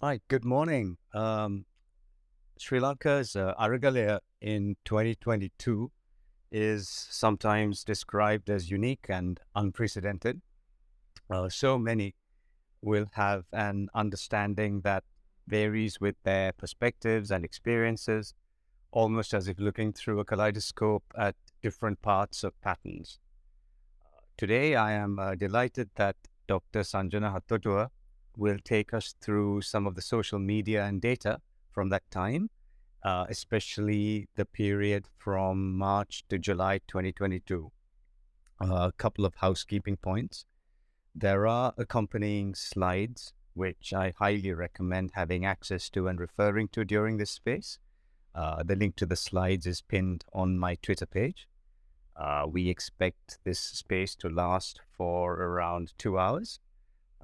Hi, good morning. Um, Sri Lanka's uh, in 2022 is sometimes described as unique and unprecedented. Uh, so many will have an understanding that varies with their perspectives and experiences, almost as if looking through a kaleidoscope at different parts of patterns. Today, I am uh, delighted that Dr. Sanjana Hattotuwa will take us through some of the social media and data from that time, uh, especially the period from March to July 2022. Uh, a couple of housekeeping points. There are accompanying slides, which I highly recommend having access to and referring to during this space. Uh, the link to the slides is pinned on my Twitter page. Uh, we expect this space to last for around two hours.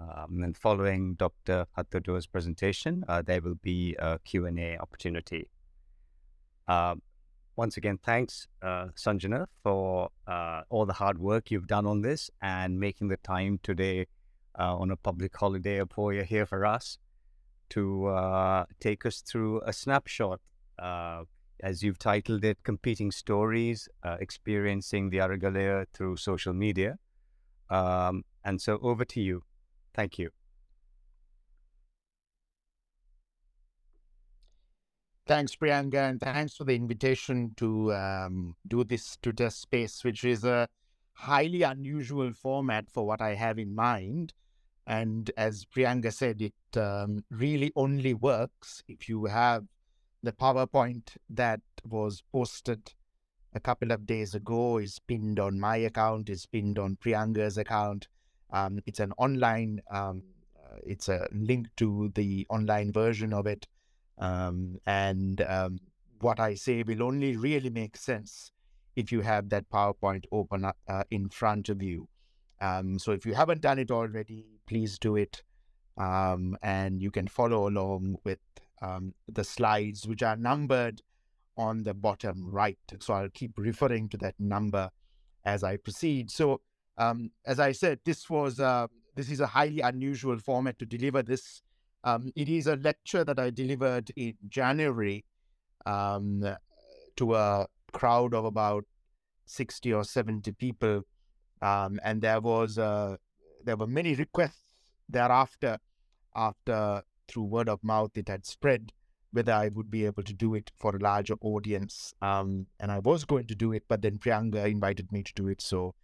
Um, and following Dr. Hattotuwa's presentation, uh, there will be a Q&A opportunity. Uh, once again, thanks, uh, Sanjana, for uh, all the hard work you've done on this and making the time today uh, on a public holiday before you're here for us to uh, take us through a snapshot, as you've titled it, Competing Stories, Experiencing the Aragalaya Through Social Media. Um, and so over to you. Thank you. Thanks, Priyanga, and thanks for the invitation to um, do this Twitter space, which is a highly unusual format for what I have in mind. And as Priyanga said, it um, really only works if you have the PowerPoint that was posted a couple of days ago, is pinned on my account, is pinned on Priyanga's account, um, it's an online, um, uh, it's a link to the online version of it. Um, and um, what I say will only really make sense if you have that PowerPoint open up uh, in front of you. Um, so if you haven't done it already, please do it. Um, and you can follow along with the slides, which are numbered on the bottom right. So I'll keep referring to that number as I proceed. So um, as I said, this was uh, this is a highly unusual format to deliver this. Um, it is a lecture that I delivered in January um, to a crowd of about sixty or seventy people, um, and there was uh, there were many requests thereafter. After through word of mouth, it had spread whether I would be able to do it for a larger audience. Um, and I was going to do it, but then Priyanga invited me to do it. So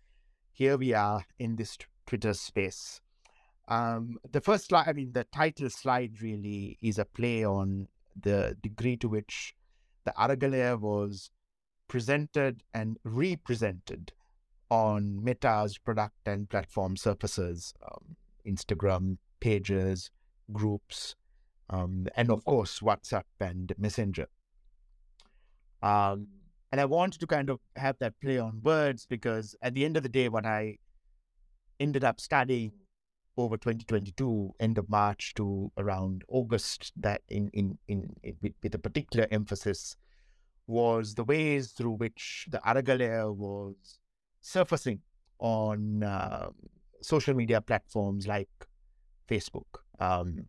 here we are in this Twitter space. Um, the first slide, I mean, the title slide really is a play on the degree to which the Aragalaya was presented and represented on Meta's product and platform surfaces, um, Instagram pages, groups, um, and of course, WhatsApp and Messenger. Um, and I wanted to kind of have that play on words because at the end of the day, when I ended up studying over 2022, end of March to around August, that in, in, in, in with, a particular emphasis was the ways through which the Aragalaya was surfacing on uh, social media platforms like Facebook. Um,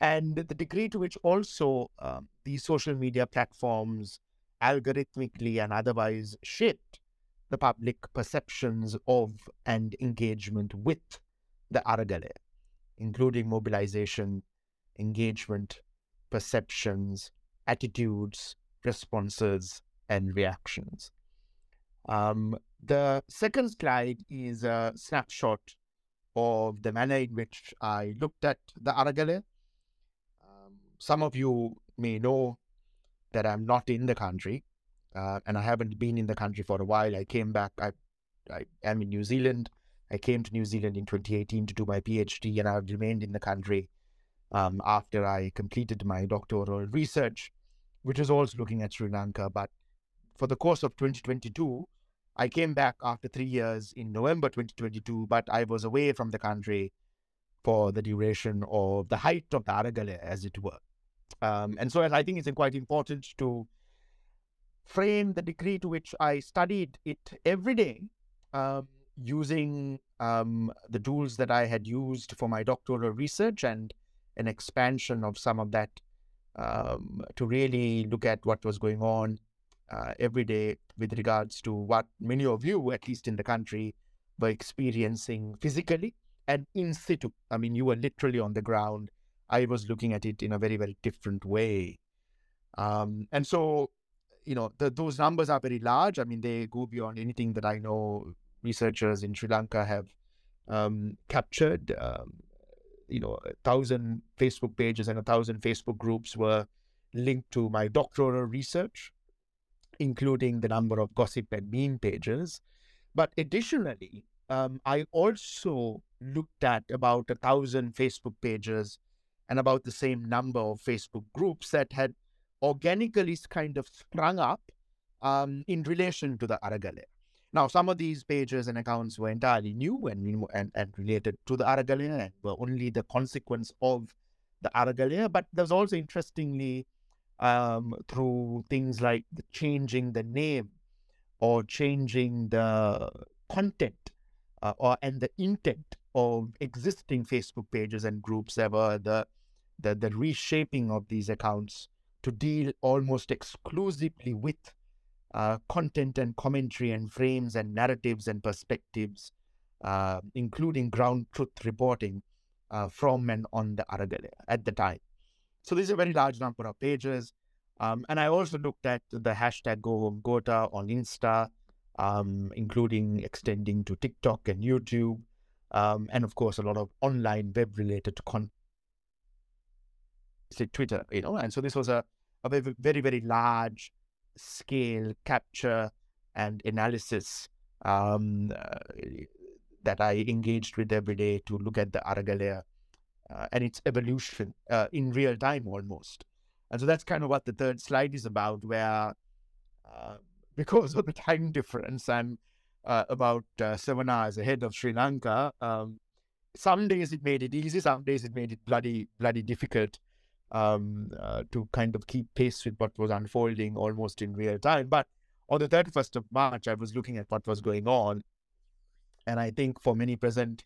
and the degree to which also um, these social media platforms algorithmically and otherwise shaped the public perceptions of and engagement with the Aragalaya, including mobilization, engagement, perceptions, attitudes, responses, and reactions. Um, the second slide is a snapshot of the manner in which I looked at the Aragalaya. Um, some of you may know that I'm not in the country, uh, and I haven't been in the country for a while. I came back. I, I am in New Zealand. I came to New Zealand in 2018 to do my PhD, and I've remained in the country um, after I completed my doctoral research, which is also looking at Sri Lanka. But for the course of 2022, I came back after three years in November 2022, but I was away from the country for the duration of the height of the Aragalaya, as it were. Um, and so I think it's quite important to frame the degree to which I studied it every day um, using um, the tools that I had used for my doctoral research and an expansion of some of that um, to really look at what was going on uh, every day with regards to what many of you, at least in the country, were experiencing physically and in situ. I mean, you were literally on the ground. I was looking at it in a very, very different way. Um, and so, you know, the, those numbers are very large. I mean, they go beyond anything that I know researchers in Sri Lanka have um, captured. Um, you know, a thousand Facebook pages and a thousand Facebook groups were linked to my doctoral research including the number of gossip and meme pages. But additionally, um, I also looked at about a thousand Facebook pages and about the same number of Facebook groups that had organically kind of sprung up um, in relation to the Aragale. Now, some of these pages and accounts were entirely new and, and, and related to the Aragalaya and were only the consequence of the Aragalaya. But there's also interestingly um, through things like changing the name or changing the content uh, or and the intent of existing Facebook pages and groups ever the, the the reshaping of these accounts to deal almost exclusively with uh, content and commentary and frames and narratives and perspectives, uh, including ground truth reporting uh, from and on the Aragale at the time. So this is a very large number of pages. Um, and I also looked at the hashtag Go Gota on Insta, um, including extending to TikTok and YouTube, um, and of course a lot of online web related content, Twitter, you know. And so this was a, a very, very, large scale capture and analysis um, uh, that I engaged with every day to look at the Aragalaya uh, and its evolution uh, in real time almost. And so that's kind of what the third slide is about, where uh, because of the time difference, I'm uh, about uh, seven hours ahead of Sri Lanka. Um, some days it made it easy, some days it made it bloody, bloody difficult um, uh, to kind of keep pace with what was unfolding almost in real time. But on the 31st of March, I was looking at what was going on. And I think for many present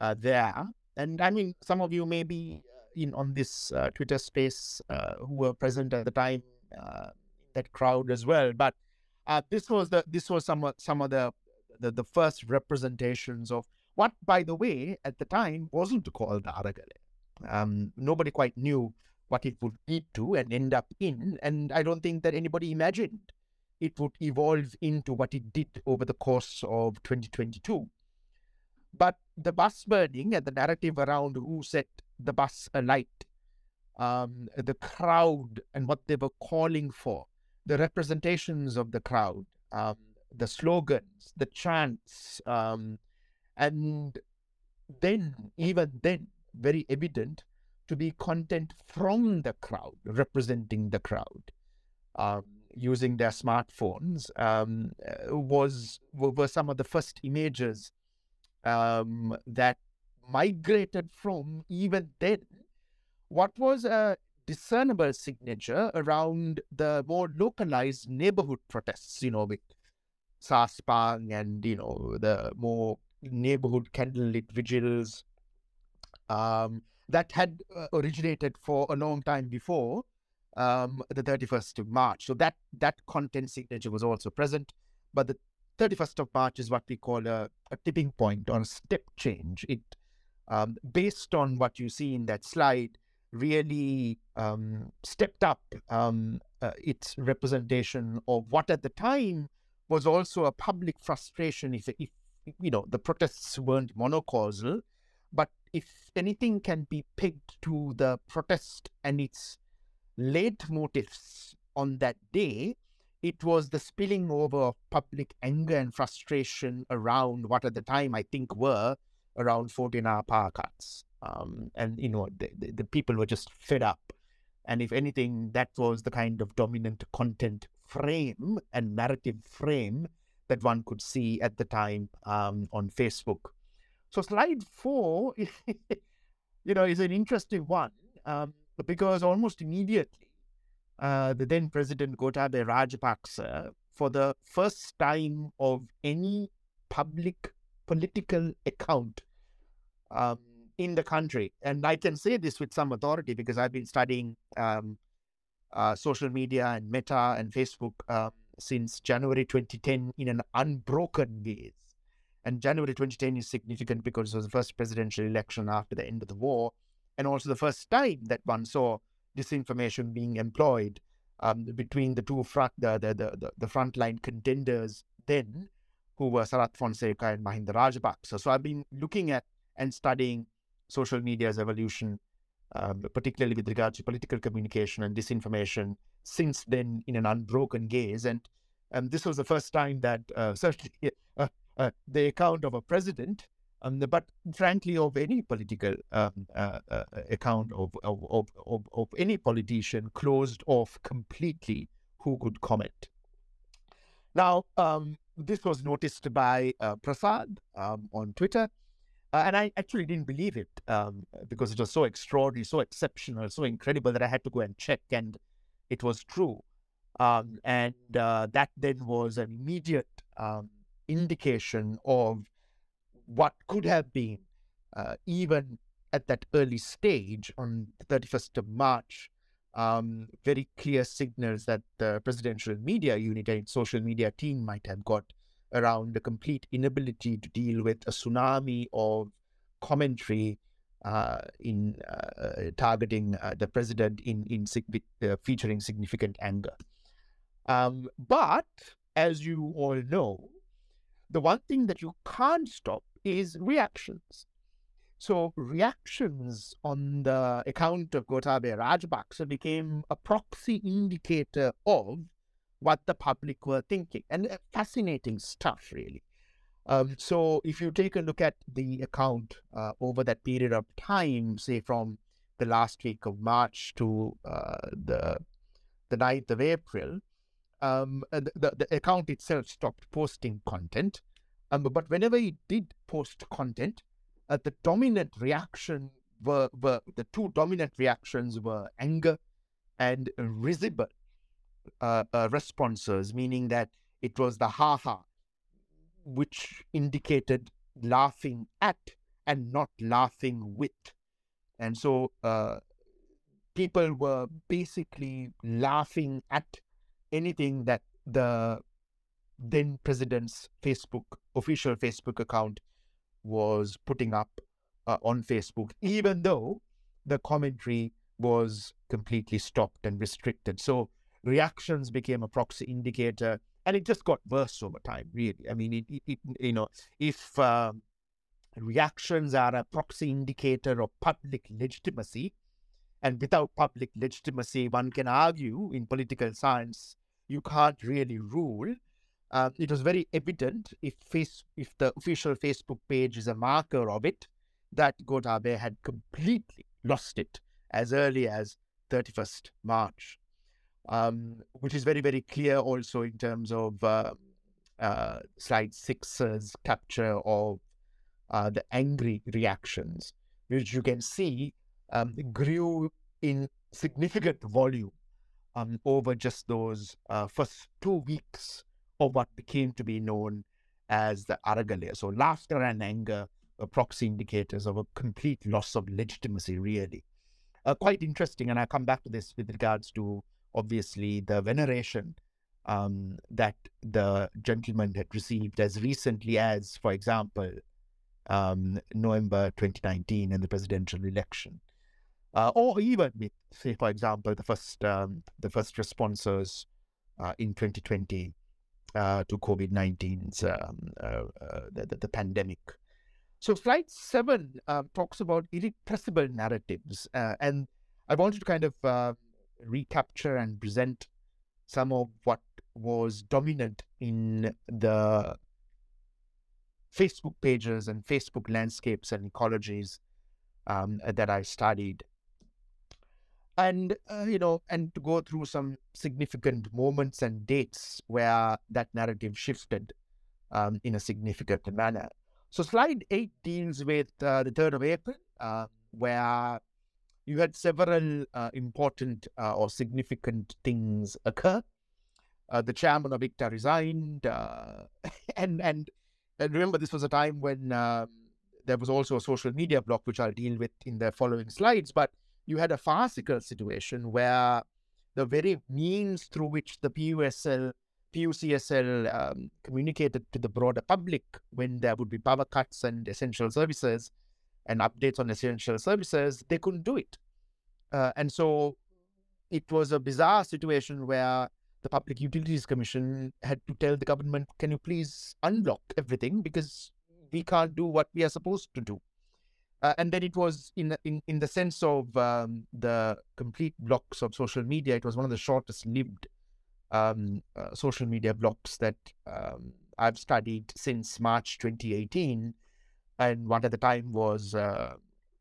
uh, there, and I mean, some of you may be in on this uh, Twitter space uh, who were present at the time, uh, that crowd as well. But uh, this was the this was some some of the, the, the first representations of what, by the way, at the time wasn't called the Aragalaya. Um, nobody quite knew what it would lead to and end up in, and I don't think that anybody imagined it would evolve into what it did over the course of 2022. But the bus burning and the narrative around who set the bus alight, um, the crowd and what they were calling for, the representations of the crowd, um, the slogans, the chants, um, and then, even then, very evident to be content from the crowd, representing the crowd, um, using their smartphones, um, uh, was were some of the first images um, that migrated from even then what was a discernible signature around the more localized neighborhood protests, you know, with SASPANG and, you know, the more neighborhood candlelit vigils um, that had uh, originated for a long time before um, the 31st of March. So that, that content signature was also present. But the 31st of March is what we call a, a tipping point or a step change. It um, based on what you see in that slide, really um, stepped up um, uh, its representation of what at the time was also a public frustration if, if you know the protests weren't monocausal but if anything can be pegged to the protest and its leitmotifs on that day it was the spilling over of public anger and frustration around what at the time i think were around 14 hour power cuts. Um, and, you know, the, the, the, people were just fed up. And if anything, that was the kind of dominant content frame and narrative frame that one could see at the time um, on Facebook. So, slide four, you know, is an interesting one um, because almost immediately, uh, the then President Gotabaya Rajapaksa, for the first time of any public political account um, in the country. And I can say this with some authority because I've been studying um, uh, social media and Meta and Facebook uh, since January 2010 in an unbroken gaze. And January 2010 is significant because it was the first presidential election after the end of the war, and also the first time that one saw disinformation being employed um, between the two front, the, the, the, the frontline contenders then, who were Sarath Fonseka and Mahinda Rajapaksa. So I've been looking at and studying social media's evolution, um, particularly with regard to political communication and disinformation, since then in an unbroken gaze. And um, this was the first time that uh, certainly uh, uh, the account of a president, um, but frankly of any political um, uh, uh, account of, of, of, of, of any politician closed off completely who could comment. Now, um, this was noticed by uh, Prasad um, on Twitter. Uh, and I actually didn't believe it um, because it was so extraordinary, so exceptional, so incredible that I had to go and check, and it was true. Um, and uh, that then was an immediate um, indication of what could have been, uh, even at that early stage on the 31st of March, um, very clear signals that the presidential media unit and social media team might have got around the complete inability to deal with a tsunami of commentary uh, in uh, targeting uh, the president in in uh, featuring significant anger. Um, but as you all know, the one thing that you can't stop is reactions. So reactions on the account of Gotabaya Rajapaksa became a proxy indicator of what the public were thinking. And fascinating stuff, really. Um, so if you take a look at the account uh, over that period of time, say from the last week of March to uh, the the 9th of April, um, uh, the, the account itself stopped posting content. Um, but whenever it did post content, uh, the dominant reaction were, were the two dominant reactions were anger and risible uh, uh, responses, meaning that it was the ha ha, which indicated laughing at and not laughing with. And so uh, people were basically laughing at anything that the then president's Facebook, official Facebook account, was putting up uh, on Facebook, even though the commentary was completely stopped and restricted. So reactions became a proxy indicator, and it just got worse over time. Really, I mean, it, it, it you know, if um, reactions are a proxy indicator of public legitimacy, and without public legitimacy, one can argue in political science you can't really rule. Uh, it was very evident if face if the official Facebook page is a marker of it, that Gotabaya had completely lost it as early as 31st March um, which is very, very clear also in terms of uh, uh, slide six's capture of uh, the angry reactions, which you can see um, grew in significant volume um, over just those uh, first two weeks of what became to be known as the Aragalaya. So laughter and anger proxy indicators of a complete loss of legitimacy, really. Uh, quite interesting, and I come back to this with regards to obviously the veneration um, that the gentleman had received as recently as, for example, um, November 2019 in the presidential election, uh, or even with, say, for example, the first um, the first responses uh, in 2020 uh, to COVID 19's um, uh, uh, the, the, the, pandemic. So, slide seven um, talks about irrepressible narratives, uh, and I wanted to kind of recapture and present some of what was dominant in the Facebook pages and Facebook landscapes and ecologies um, that I studied. And, uh, you know, and to go through some significant moments and dates where that narrative shifted um, in a significant manner. So, slide eight deals with uh, the 3rd of April, uh, where you had several uh, important uh, or significant things occur. Uh, the chairman of ICTA resigned, and, and, and remember this was a time when um, there was also a social media block, which I'll deal with in the following slides. But you had a farcical situation where the very means through which the PUSL, PUCSL um, communicated to the broader public when there would be power cuts and essential services and updates on essential services, they couldn't do it. Uh, and so it was a bizarre situation where the Public Utilities Commission had to tell the government, can you please unblock everything because we can't do what we are supposed to do. Uh, and then it was in in in the sense of um, the complete blocks of social media. It was one of the shortest lived um, uh, social media blocks that um, I've studied since March 2018, and one at the time was uh,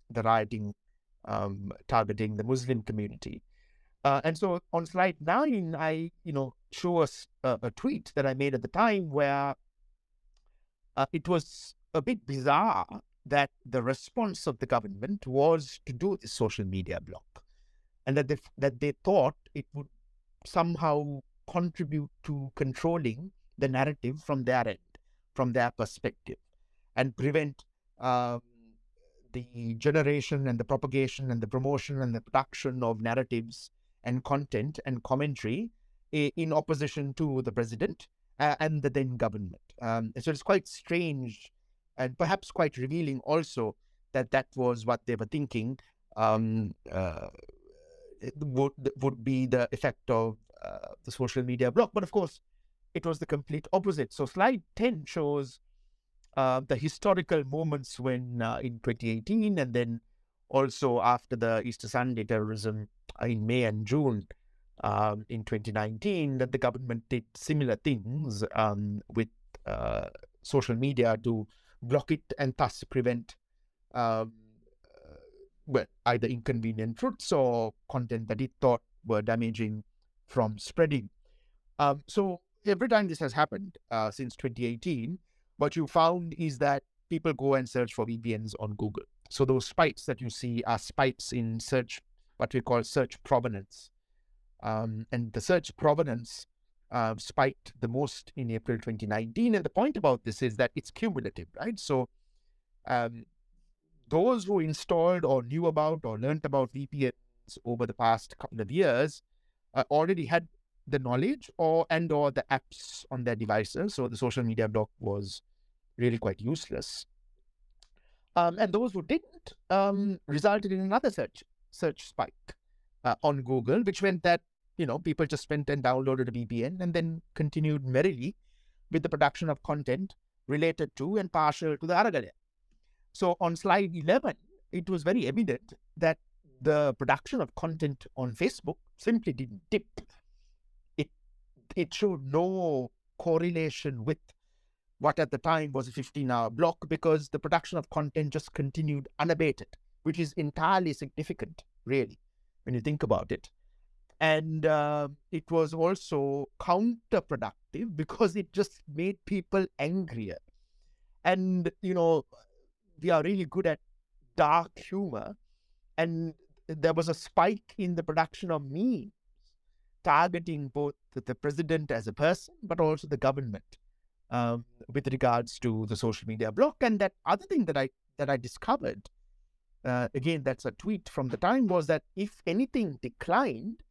the rioting um, targeting the Muslim community. Uh, and so on slide nine, I you know show us a, a tweet that I made at the time where uh, it was a bit bizarre that the response of the government was to do the social media block, and that they that they thought it would somehow contribute to controlling the narrative from their end, from their perspective, and prevent um, the generation and the propagation and the promotion and the production of narratives and content and commentary in opposition to the president uh, and the then government. Um, so it's quite strange and perhaps quite revealing also that that was what they were thinking um, uh, would would be the effect of uh, the social media block. But of course, it was the complete opposite. So slide ten shows uh, the historical moments when uh, in 2018 and then also after the Easter Sunday terrorism in May and June um, in 2019 that the government did similar things um, with uh, social media to block it and thus prevent um, uh, well, either inconvenient truths or content that it thought were damaging from spreading. Um, so every time this has happened uh, since 2018, what you found is that people go and search for VPNs on Google. So those spikes that you see are spikes in search, what we call search provenance. Um, and the search provenance uh, spiked the most in April 2019. And the point about this is that it's cumulative, right? So um, those who installed or knew about or learned about VPNs over the past couple of years uh, already had the knowledge or and or the apps on their devices. So the social media block was really quite useless. Um, and those who didn't um, resulted in another search search spike uh, on Google, which meant that you know people just went and downloaded a VPN and then continued merrily with the production of content related to and partial to the Aragalaya. So on slide 11, it was very evident that the production of content on Facebook simply didn't dip. It it showed no correlation with what at the time was a 15 hour block because the production of content just continued unabated, which is entirely significant, really, when you think about it. And uh, it was also counterproductive because it just made people angrier. And, you know, we are really good at dark humor. And there was a spike in the production of memes targeting both the president as a person, but also the government um, with regards to the social media block. And that other thing that I that I discovered, uh, again, that's a tweet from the time, was that if anything declined,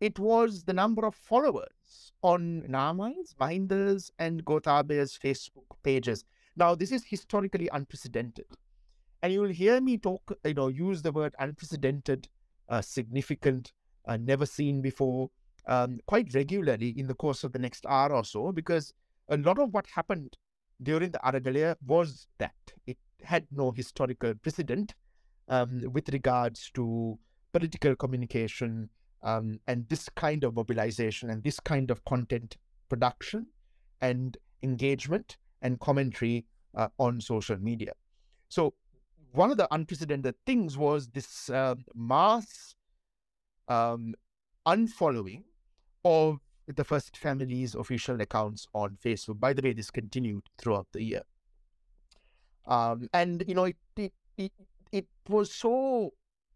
it was the number of followers on Namal's, Binder's, and Gotabaya's Facebook pages. Now, this is historically unprecedented. And you will hear me talk, you know, use the word unprecedented, uh, significant, uh, never seen before, um, quite regularly in the course of the next hour or so, because a lot of what happened during the Aragalaya was that it had no historical precedent um, with regards to political communication um, and this kind of mobilization and this kind of content production and engagement and commentary uh, on social media. So, one of the unprecedented things was this uh, mass um, unfollowing of the first family's official accounts on Facebook. By the way, this continued throughout the year. Um, and, you know, it, it, it, it was so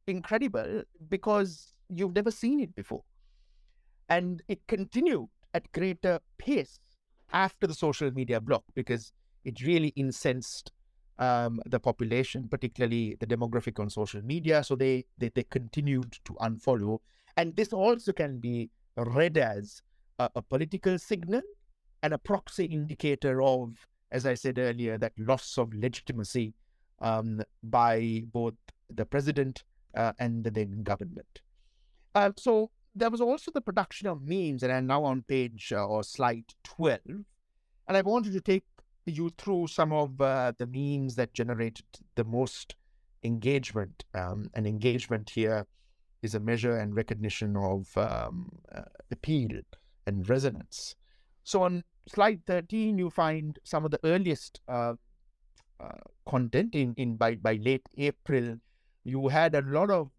incredible because you've never seen it before. And it continued at greater pace after the social media block because it really incensed um, the population, particularly the demographic on social media. So they, they, they continued to unfollow. And this also can be read as a, a political signal and a proxy indicator of, as I said earlier, that loss of legitimacy um, by both the president uh, and the then government. Uh, so there was also the production of memes, and I'm now on page uh, or slide 12. And I wanted to take you through some of uh, the memes that generated the most engagement. Um, and engagement here is a measure and recognition of um, uh, appeal and resonance. So on slide 13, you find some of the earliest uh, uh, content in, in by, by late April. You had a lot of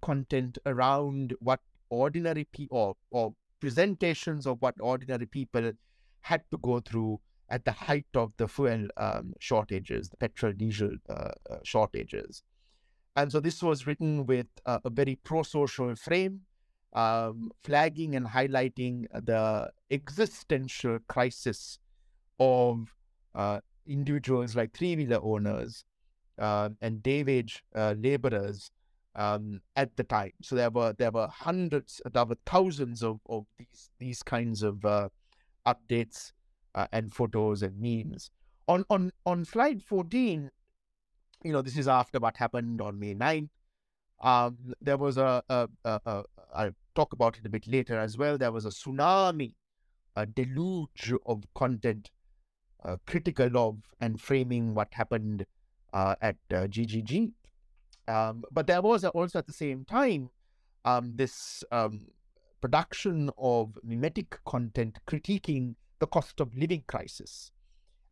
content around what ordinary people or, or presentations of what ordinary people had to go through at the height of the fuel um, shortages, the petrol diesel uh, uh, shortages. And so this was written with a very pro social frame, um, flagging and highlighting the existential crisis of uh, individuals like three wheeler owners uh, and day wage uh, laborers um, at the time. So there were there were hundreds, there were thousands of, of these these kinds of uh, updates uh, and photos and memes. On on on slide fourteen, you know this is after what happened on May 9th. Um, there was a, a, a, a I'll talk about it a bit later as well. There was a tsunami, a deluge of content uh, critical of and framing what happened uh, at uh, GGG um, but there was also at the same time um, this um, production of mimetic content critiquing the cost of living crisis.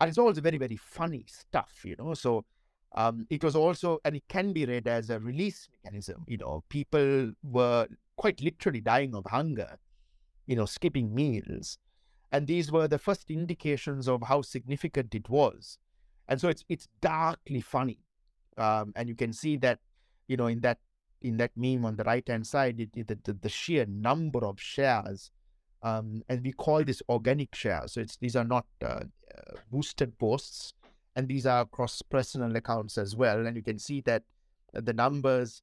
And it's also very, very funny stuff, you know. So um, it was also, and it can be read as a release mechanism. You know, people were quite literally dying of hunger, you know, skipping meals. And these were the first indications of how significant it was. And so it's it's darkly funny um, and you can see that you know in that in that meme on the right hand side it, it, the, the sheer number of shares um, and we call this organic shares. So it's these are not uh, uh, boosted posts and these are across personal accounts as well. And you can see that the numbers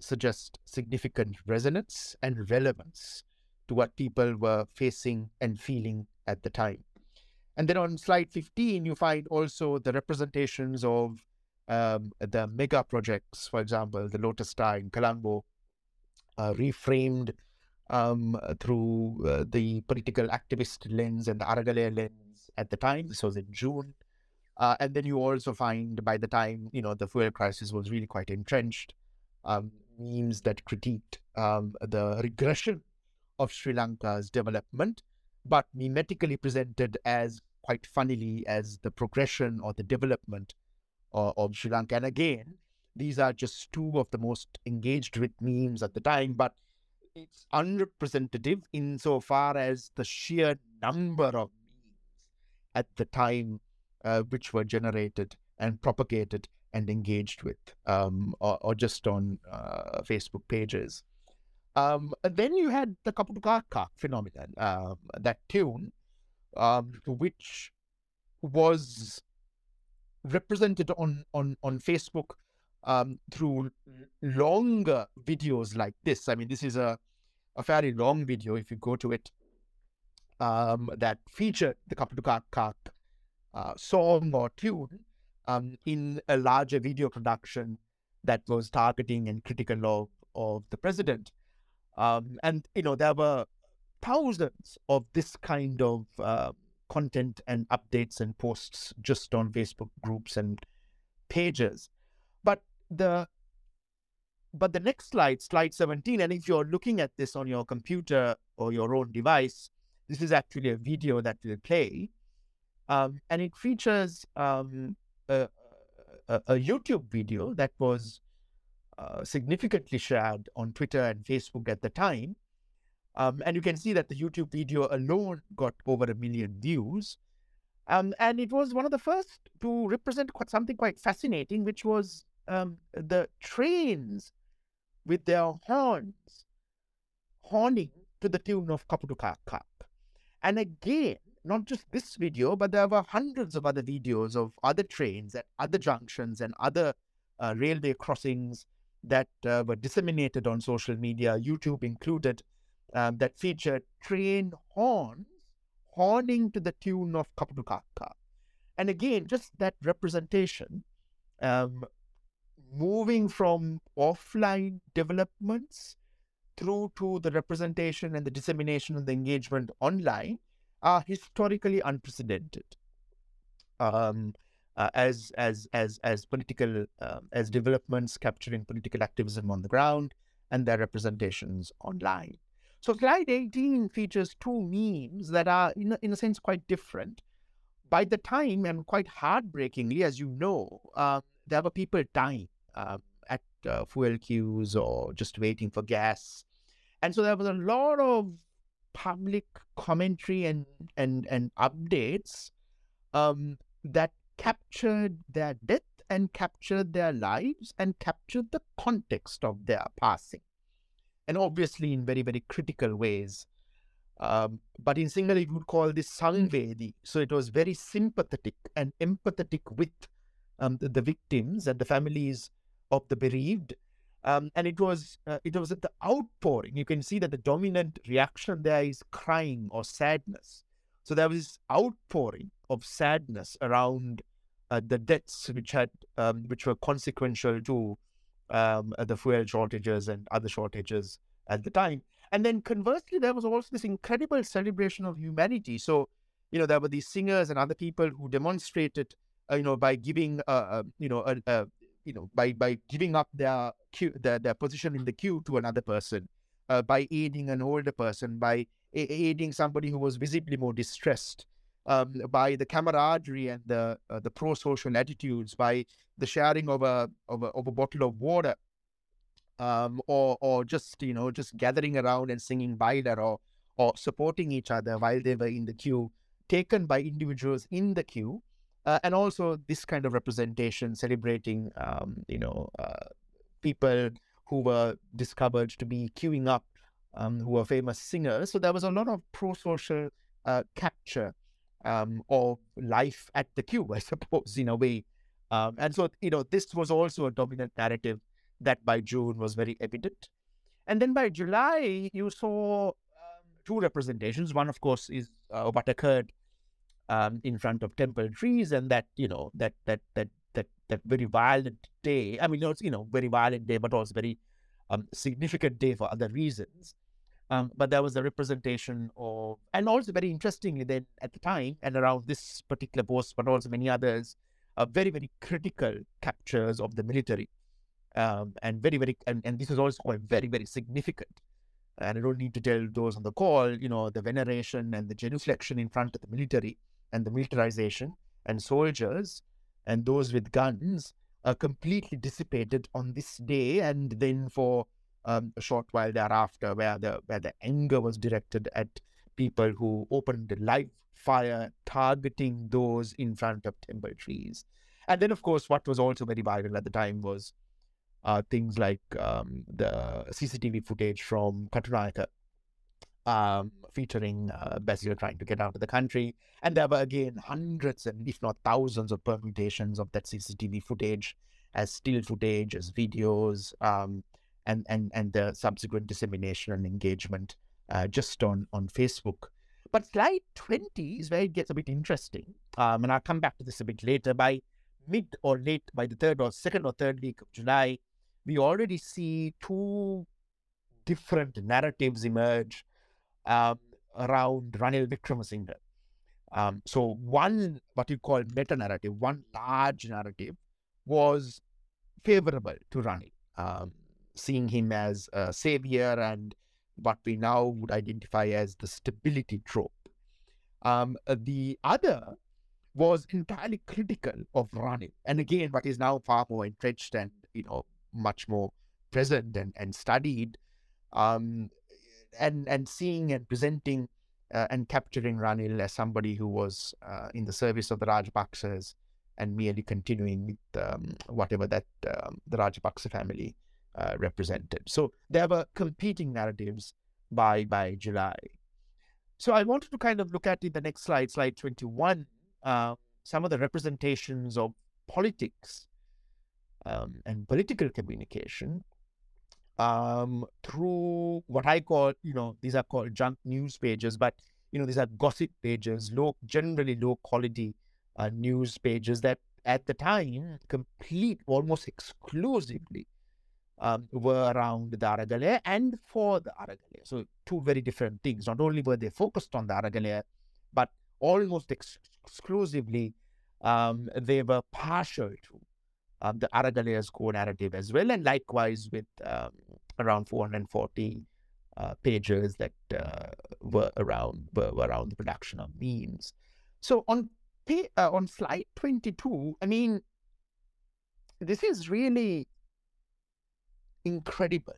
suggest significant resonance and relevance to what people were facing and feeling at the time. And then on slide 15 you find also the representations of um, the mega projects, for example, the Lotus Star in Colombo, uh, reframed um, through uh, the political activist lens and the Aragalaya lens at the time. This was in June. Uh, and then you also find by the time, you know, the fuel crisis was really quite entrenched, um, memes that critiqued um, the regression of Sri Lanka's development, but mimetically presented as quite funnily as the progression or the development uh, of Sri Lanka. And again, these are just two of the most engaged with memes at the time, but it's unrepresentative insofar as the sheer number of memes at the time uh, which were generated and propagated and engaged with, um, or, or, just on uh, Facebook pages. Um, and then you had the Kaputaka phenomenon, um, that tune, um, which was represented on on on Facebook um, through longer videos like this. I mean, this is a a fairly long video. If you go to it, um, that featured the Kaputaka uh, song or tune um, in a larger video production that was targeting and critical of of the president. Um, and you know there were thousands of this kind of uh, content and updates and posts just on Facebook groups and pages. But the but the next slide, slide 17, and if you're looking at this on your computer or your own device, this is actually a video that will play. Um, and it features um, a, a, a, YouTube video that was uh, significantly shared on Twitter and Facebook at the time. Um, and you can see that the YouTube video alone got over a million views. Um, and it was one of the first to represent quite, something quite fascinating, which was um, the trains with their horns horning to the tune of Kaputaka. And again, not just this video, but there were hundreds of other videos of other trains at other junctions and other uh, railway crossings that uh, were disseminated on social media, YouTube included, um, that featured train horns horning to the tune of Kaputukaka. And again, just that representation, um, moving from offline developments through to the representation and the dissemination and the engagement online are historically unprecedented. Um, uh, as as as as political uh, as developments capturing political activism on the ground and their representations online. So slide 18 features two memes that are in a, in a sense quite different. By the time and quite heartbreakingly, as you know, uh, there were people dying uh, at uh, fuel queues or just waiting for gas, and so there was a lot of public commentary and and and updates um, that captured their death and captured their lives and captured the context of their passing. And obviously, in very, very critical ways. Um, but in Sinhala, we would call this Sangvedi. So it was very sympathetic and empathetic with um, the, the, victims and the families of the bereaved. Um, and it was uh, it was at the outpouring. You can see that the dominant reaction there is crying or sadness. So there was this outpouring of sadness around uh, the deaths which had um, which were consequential to um, the fuel shortages and other shortages at the time. And then conversely, there was also this incredible celebration of humanity. So, you know, there were these singers and other people who demonstrated, uh, you know, by giving, uh, uh you know, uh, you know, by by giving up their queue, their, their position in the queue to another person, uh, by aiding an older person, by aiding somebody who was visibly more distressed, um, by the camaraderie and the uh, the pro-social attitudes, by the sharing of a of a, of a bottle of water, um, or or just you know just gathering around and singing baila or or supporting each other while they were in the queue, taken by individuals in the queue, uh, and also this kind of representation celebrating um, you know uh, people who were discovered to be queuing up, um, who were famous singers. So there was a lot of pro-social uh, capture um, of life at the queue, I suppose, in a way. Um, and so, you know, this was also a dominant narrative that by June was very evident. And then by July, you saw um, two representations. One, of course, is uh, what occurred um, in front of temple trees, and that you know that that that that that very violent day. I mean, it's you know very violent day, but also very um, significant day for other reasons. Um, but there was a representation of, and also very interestingly, then at the time and around this particular post, but also many others, uh, very, very critical captures of the military. Um, and very, very, and, and this is also quite very, very significant. And I don't need to tell those on the call, you know, the veneration and the genuflection in front of the military and the militarization and soldiers and those with guns are completely dissipated on this day. And then for um, a short while thereafter, where the where the anger was directed at people who opened live fire, targeting those in front of temple trees. And then, of course, what was also very viral at the time was uh, things like um, the CCTV footage from Katunayake um, featuring uh, Basil trying to get out of the country. And there were again hundreds and if not thousands of permutations of that CCTV footage as still footage, as videos, um, and and and the subsequent dissemination and engagement uh, just on on Facebook. But slide 20 is where it gets a bit interesting. Um, and I'll come back to this a bit later. By mid or late, by the third or second or third week of July, we already see two different narratives emerge um, around Ranil Wickremesinghe. Um, so one, what you call meta narrative, one large narrative was favorable to Ranil. Um, seeing him as a savior and what we now would identify as the stability trope. Um, the other was entirely critical of Ranil, and again, what is now far more entrenched and you know much more present and, and studied, um, and and seeing and presenting uh, and capturing Ranil as somebody who was uh, in the service of the Rajapaksas and merely continuing with um, whatever that um, the Rajapaksa family uh, represented. So there were competing narratives by by July. So I wanted to kind of look at in the next slide, slide 21, uh, some of the representations of politics um, and political communication um, through what I call, you know, these are called junk news pages, but you know, these are gossip pages, low, generally low quality uh, news pages that at the time complete almost exclusively um, were around the Aragalaya and for the Aragalaya. So two very different things. Not only were they focused on the Aragalaya, but almost ex- exclusively um, they were partial to um, the Aragalaya's core narrative as well, and likewise with um, around 440 uh, pages that uh, were around were, were, around the production of memes. So on uh, on slide 22, I mean, this is really incredible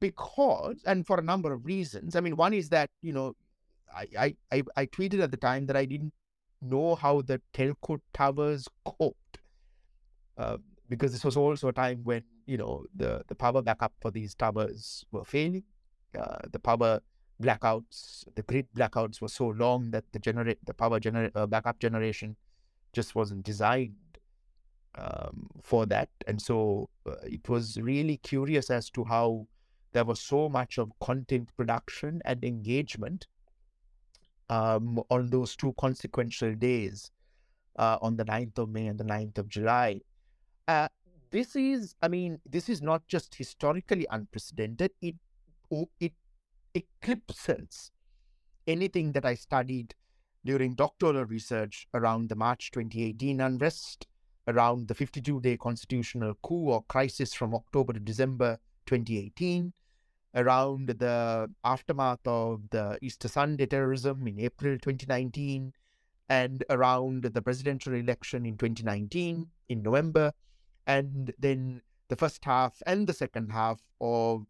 because, and for a number of reasons. I mean, one is that you know, I I I, tweeted at the time that I didn't know how the telco towers coped, uh, because this was also a time when you know the the power backup for these towers were failing. Uh, the power blackouts, the grid blackouts were so long that the generate the power generate uh, backup generation just wasn't designed um, for that, and so uh, it was really curious as to how there was so much of content production and engagement um, on those two consequential days uh, on the 9th of May and the 9th of July. Uh, this is, I mean, this is not just historically unprecedented. It it eclipses anything that I studied during doctoral research around the March 2018 unrest, around the 52 day constitutional coup or crisis from October to December 2018, around the aftermath of the Easter Sunday terrorism in April 2019, and around the presidential election in 2019 in November, and then the first half and the second half of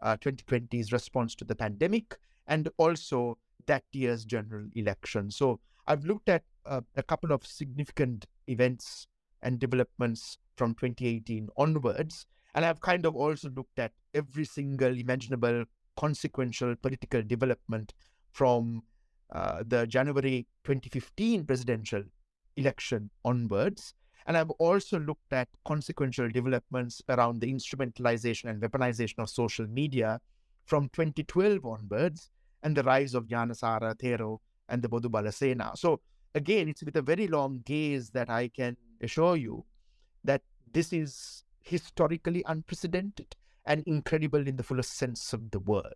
uh, 2020's response to the pandemic, and also that year's general election. So I've looked at uh, a couple of significant events and developments from 2018 onwards. And I've kind of also looked at every single imaginable consequential political development from uh, the January 2015 presidential election onwards. And I've also looked at consequential developments around the instrumentalization and weaponization of social media from 2012 onwards and the rise of Gnanasara Thero, and the Bodu Bala Sena. So again, it's with a very long gaze that I can assure you that this is historically unprecedented and incredible in the fullest sense of the word.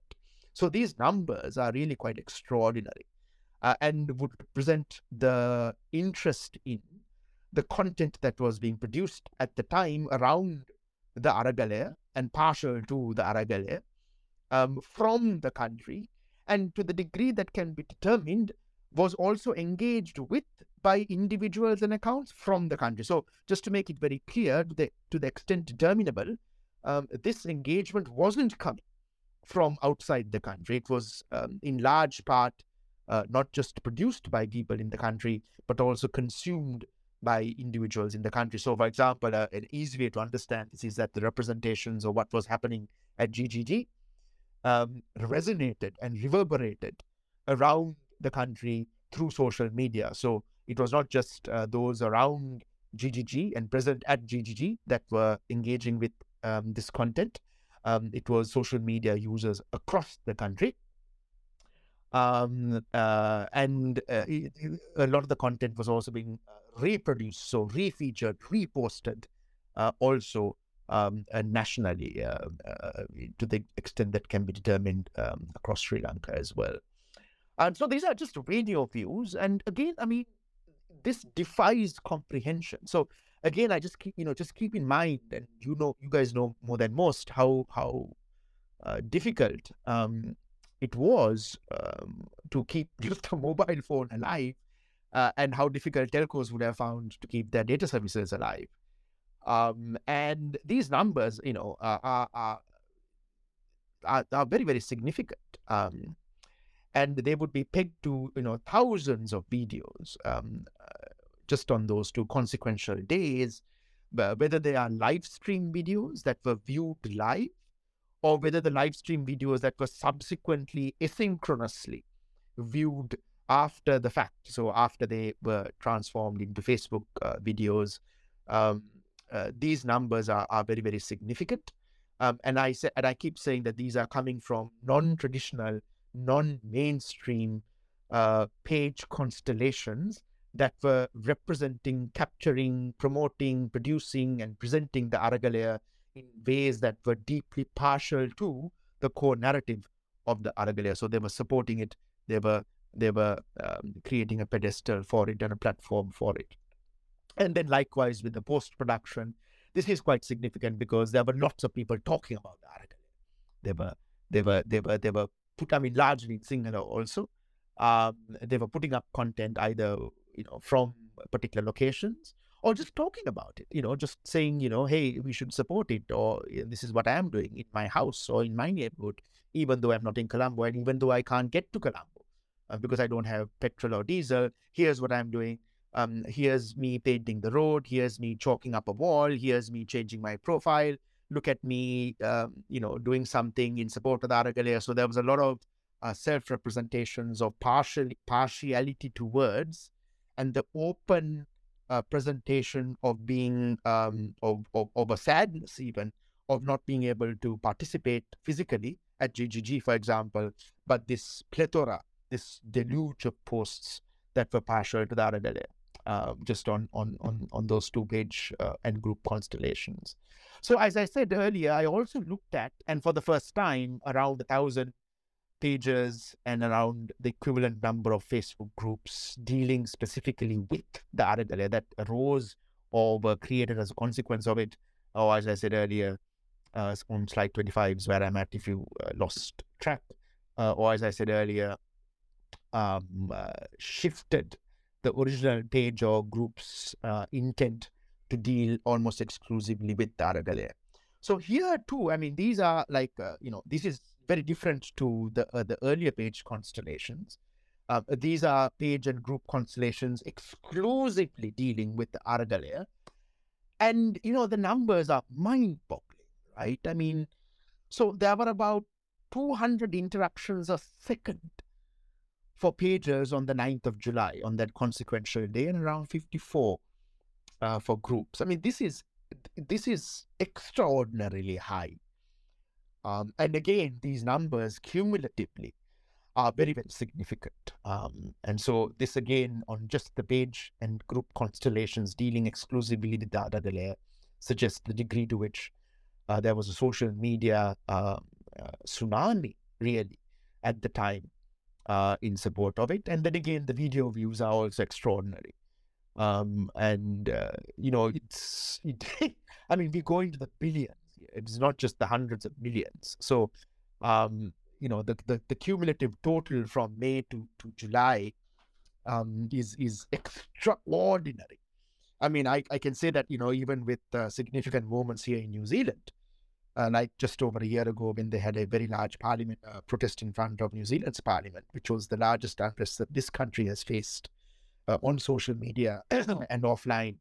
So these numbers are really quite extraordinary uh, and would represent the interest in the content that was being produced at the time around the Aragalaya and partial to the Aragalaya um, from the country and to the degree that can be determined was also engaged with by individuals and accounts from the country. So, just to make it very clear, to the, to the extent determinable, um, this engagement wasn't coming from outside the country. It was, um, in large part, uh, not just produced by people in the country, but also consumed by individuals in the country. So, for example, uh, an easy way to understand this is that the representations of what was happening at GGG um, resonated and reverberated around the country through social media. So it was not just uh, those around GGG and present at GGG that were engaging with um, this content. Um, it was social media users across the country. Um, uh, and uh, a lot of the content was also being uh, reproduced, so refeatured, reposted, uh, also um, nationally uh, to the extent that can be determined um, across Sri Lanka as well. And so these are just radio views. And again, I mean, this defies comprehension. So again, I just keep, you know, just keep in mind, and you know, you guys know more than most how how uh, difficult um, it was um, to keep just a mobile phone alive, uh, and how difficult telcos would have found to keep their data services alive. Um, and these numbers, you know, are are, are, are very very significant. Um, and they would be pegged to you know thousands of videos um, uh, just on those two consequential days, whether they are live stream videos that were viewed live, or whether the live stream videos that were subsequently asynchronously viewed after the fact. So after they were transformed into Facebook uh, videos, um, uh, these numbers are, are very very significant. Um, and I say, and I keep saying that these are coming from non-traditional, non-mainstream uh, page constellations that were representing, capturing, promoting, producing, and presenting the Aragalaya in ways that were deeply partial to the core narrative of the Aragalaya. So they were supporting it. They were they were um, creating a pedestal for it and a platform for it. And then likewise with the post production, this is quite significant because there were lots of people talking about the Aragalaya. They were they were they were they were put I mean largely in Sinhala also. Um, they were putting up content either you know from particular locations or just talking about it you know just saying you know hey we should support it or this is what i am doing in my house or in my neighborhood even though i'm not in colombo and even though i can't get to colombo uh, because i don't have petrol or diesel. Here's what i'm doing. Um, here's me painting the road. Here's me chalking up a wall. Here's me changing my profile look at me um, you know doing something in support of the Aragalaya. so there was a lot of uh, self representations of partial partiality to words and the open uh, presentation of being um, of, of, of a sadness even of not being able to participate physically at GGG, for example, but this plethora, this deluge of posts that were partial to the Aragalaya, uh, just on, on, on, on those two page uh, and group constellations. So, as I said earlier, I also looked at, and for the first time, around a thousand pages and around the equivalent number of Facebook groups dealing specifically with the Aragalaya that arose or were created as a consequence of it. Or, as I said earlier, uh, on slide 25 is where I'm at if you uh, lost track. Uh, or, as I said earlier, um, uh, shifted the original page or group's uh, intent to deal almost exclusively with the Aragalaya. So, here too, I mean, these are like, uh, you know, this is very different to the uh, the earlier page constellations. Uh, these are page and group constellations exclusively dealing with the Aragalaya. And, you know, the numbers are mind boggling, right? I mean, so there were about 200 interactions a second for pages on the 9th of July on that consequential day and around 54 uh, for groups. I mean, this is this is extraordinarily high. Um, and again, these numbers cumulatively are very, very significant. Um, and so, this again on just the page and group constellations dealing exclusively with the Aragalaya suggests the degree to which uh, there was a social media uh, uh, tsunami, really, at the time uh, in support of it. And then again, the video views are also extraordinary. Um, and, uh, you know, it's, it, I mean, we go into the billions it's not just the hundreds of millions. So, um, you know, the, the, the cumulative total from May to, to July um, is is extraordinary. I mean, I, I can say that, you know, even with uh, significant moments here in New Zealand, uh, like just over a year ago when they had a very large parliament uh, protest in front of New Zealand's parliament, which was the largest unrest that this country has faced uh, on social media and offline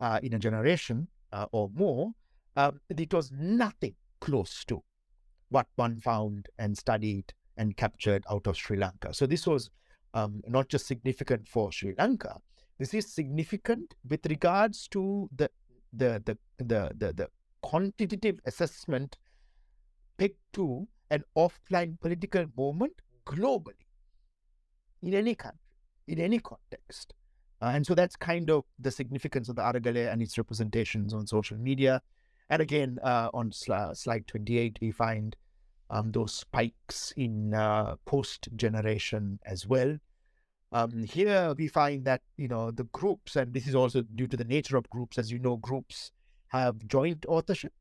uh, in a generation uh, or more um, it was nothing close to what one found and studied and captured out of Sri Lanka. So this was um, not just significant for Sri Lanka. This is significant with regards to the the the the the, the quantitative assessment pegged to an offline political movement globally in any country, in any context. Uh, and so that's kind of the significance of the Aragalaya and its representations on social media and again, uh, on sl- slide 28, we find um, those spikes in uh, post generation as well. Um, here we find that you know the groups, and this is also due to the nature of groups. As you know, groups have joint authorship,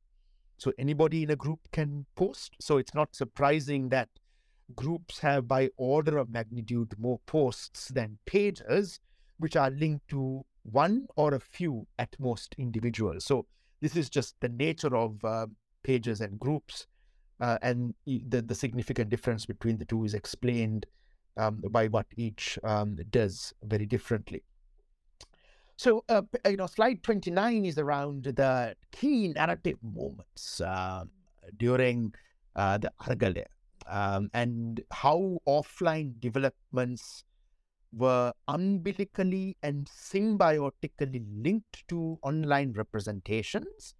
so anybody in a group can post. So it's not surprising that groups have, by order of magnitude, more posts than pages, which are linked to one or a few at most individuals. So this is just the nature of uh, pages and groups. Uh, and the, the significant difference between the two is explained um, by what each um, does very differently. So, uh, you know, slide 29 is around the key narrative moments uh, during uh, the Aragalaya. um, and how offline developments were umbilically and symbiotically linked to online representations,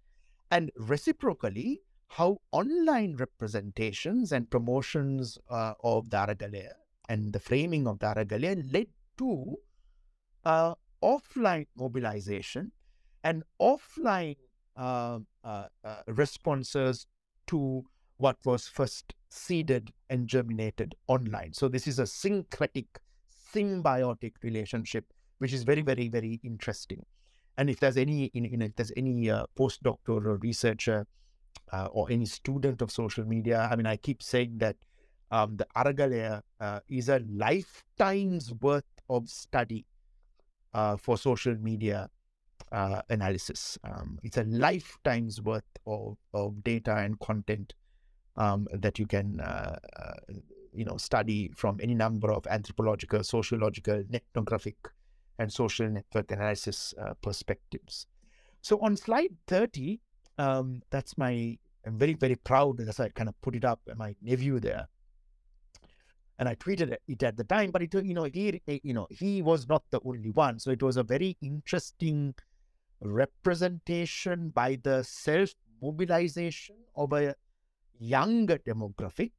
and reciprocally, how online representations and promotions uh, of the Aragalaya and the framing of the Aragalaya led to uh, offline mobilization and offline uh, uh, uh, responses to what was first seeded and germinated online. So this is a syncretic, symbiotic relationship, which is very, very, very interesting. And if there's any, in, in if there's any uh, postdoctoral researcher uh, or any student of social media, I mean, I keep saying that um, the Aragalaya uh, is a lifetime's worth of study uh, for social media uh, analysis. Um, it's a lifetime's worth of, of data and content um, that you can, uh, uh, you know, study from any number of anthropological, sociological, ethnographic, and social network analysis uh, perspectives. So on slide 30, um, that's my, I'm very, very proud That's as I kind of put it up, my nephew there and I tweeted it at the time. But it, you know, he, you know, he was not the only one. So it was a very interesting representation by the self mobilization of a younger demographic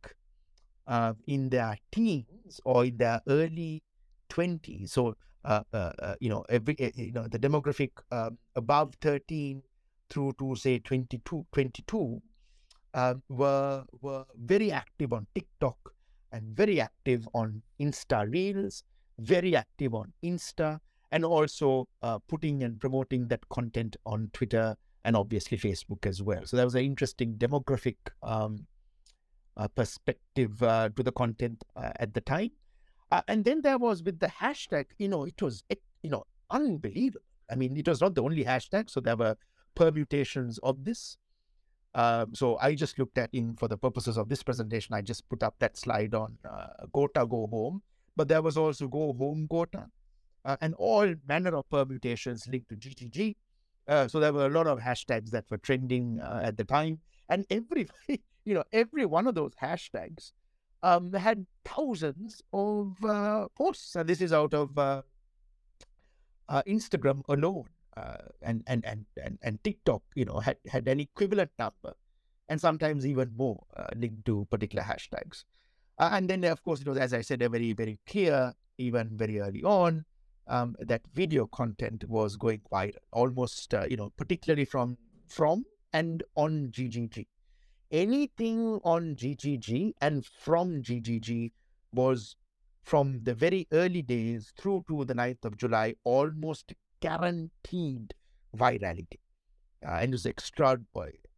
uh, in their teens or in their early 20s. So, uh, uh, uh, you know, every, eh, you know, the demographic um, above 13 through to say 22, 22 um, were, were very active on TikTok and very active on Insta Reels, very active on Insta, and also uh, putting and promoting that content on Twitter and obviously Facebook as well. So that was an interesting demographic um, uh, perspective uh, to the content uh, at the time. Uh, and then there was with the hashtag, you know, it was, you know, unbelievable. I mean, it was not the only hashtag. So there were permutations of this. Um, so I just looked at in for the purposes of this presentation, I just put up that slide on uh, Gota Go Home, but there was also Go Home Gota uh, and all manner of permutations linked to GGG. Uh, so there were a lot of hashtags that were trending uh, at the time, and every you know every one of those hashtags um, had thousands of uh, posts, and this is out of Instagram alone and, and, and, and, and TikTok, you know, had, had an equivalent number and sometimes even more uh, linked to particular hashtags. Uh, and then, of course, it was, as I said, a very, very clear, even very early on, um, that video content was going viral, almost, uh, you know, particularly from from and on GGG. Anything on GGG and from GGG was from the very early days through to the 9th of July, almost guaranteed virality. Uh, and it was extra,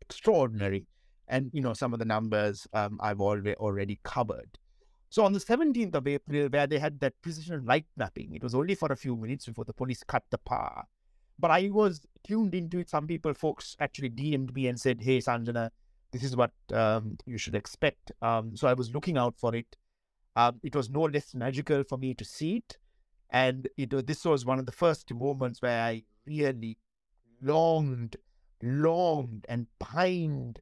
extraordinary. And, you know, some of the numbers um, I've already, already covered. So on the 17th of April, where they had that precision light mapping, it was only for a few minutes before the police cut the power. But I was tuned into it. Some people, folks actually DM'd me and said, hey, Sanjana, this is what um, you should expect. Um, so I was looking out for it. Um, it was no less magical for me to see it. And know, this was one of the first moments where I really longed, longed and pined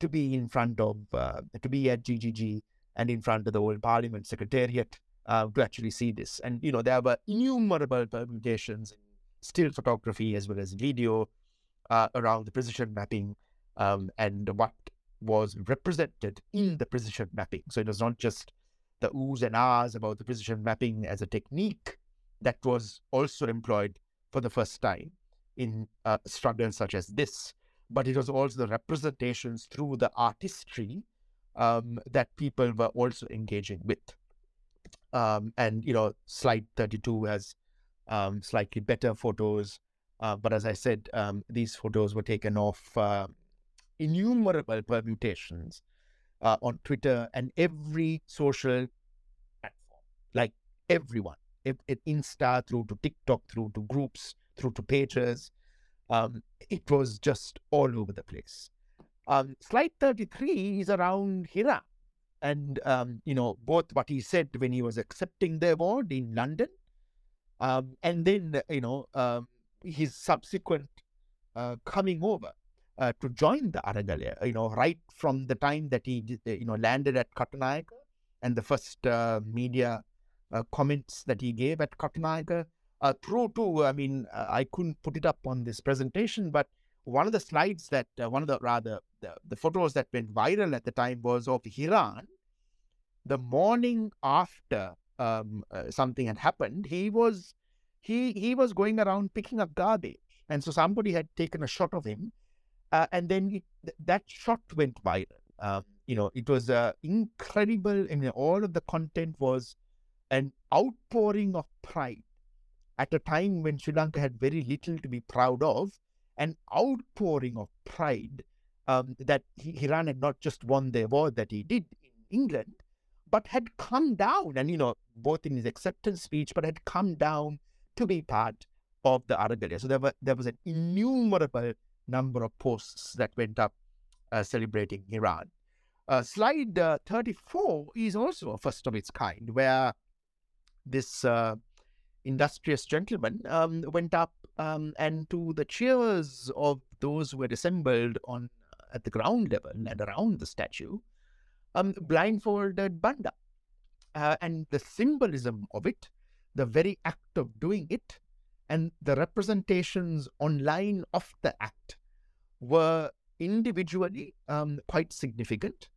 to be in front of, uh, to be at GGG and in front of the old Parliament Secretariat uh, to actually see this. And, you know, there were innumerable permutations still photography as well as video uh, around the precision mapping um, and what was represented in the precision mapping. So it was not just the oohs and ahs about the precision mapping as a technique, that was also employed for the first time in uh, struggles such as this. But it was also the representations through the artistry um, that people were also engaging with. Um, and, you know, slide 32 has um, slightly better photos. Uh, but as I said, um, these photos were taken off uh, innumerable permutations uh, on Twitter and every social platform, like everyone it, Insta through to TikTok, through to groups, through to pages. Um, it was just all over the place. Um, slide 33 is around Hiran. And, um, you know, both what he said when he was accepting the award in London, um, and then, you know, um, his subsequent uh, coming over. uh, to join the Aragalaya, you know, right from the time that he, you know, landed at Katunayake and the first uh, media comments that he gave at Katunayake, uh, through to, I mean, uh, I couldn't put it up on this presentation, but one of the slides that, uh, one of the rather, the, the photos that went viral at the time was of Hiran. The morning after um, something had happened, he was he he was going around picking up garbage, and so somebody had taken a shot of him, uh, and then it, th- that shot went viral. Um, you know, it was uh, incredible. I mean, all of the content was an outpouring of pride at a time when Sri Lanka had very little to be proud of, an outpouring of pride um, that he, Hiran had not just won the award that he did in England, but had come down, and you know, both in his acceptance speech, but had come down to be part of the Aragalaya. So there were there was an innumerable number of posts that went up uh, celebrating Hiran. Uh, slide uh, 34 is also a first of its kind, where this uh, industrious gentleman um, went up um, and to the cheers of those who had assembled on uh, at the ground level and around the statue, um, blindfolded Banda. Uh, and the symbolism of it the very act of doing it and the representations online of the act were individually um, quite significant.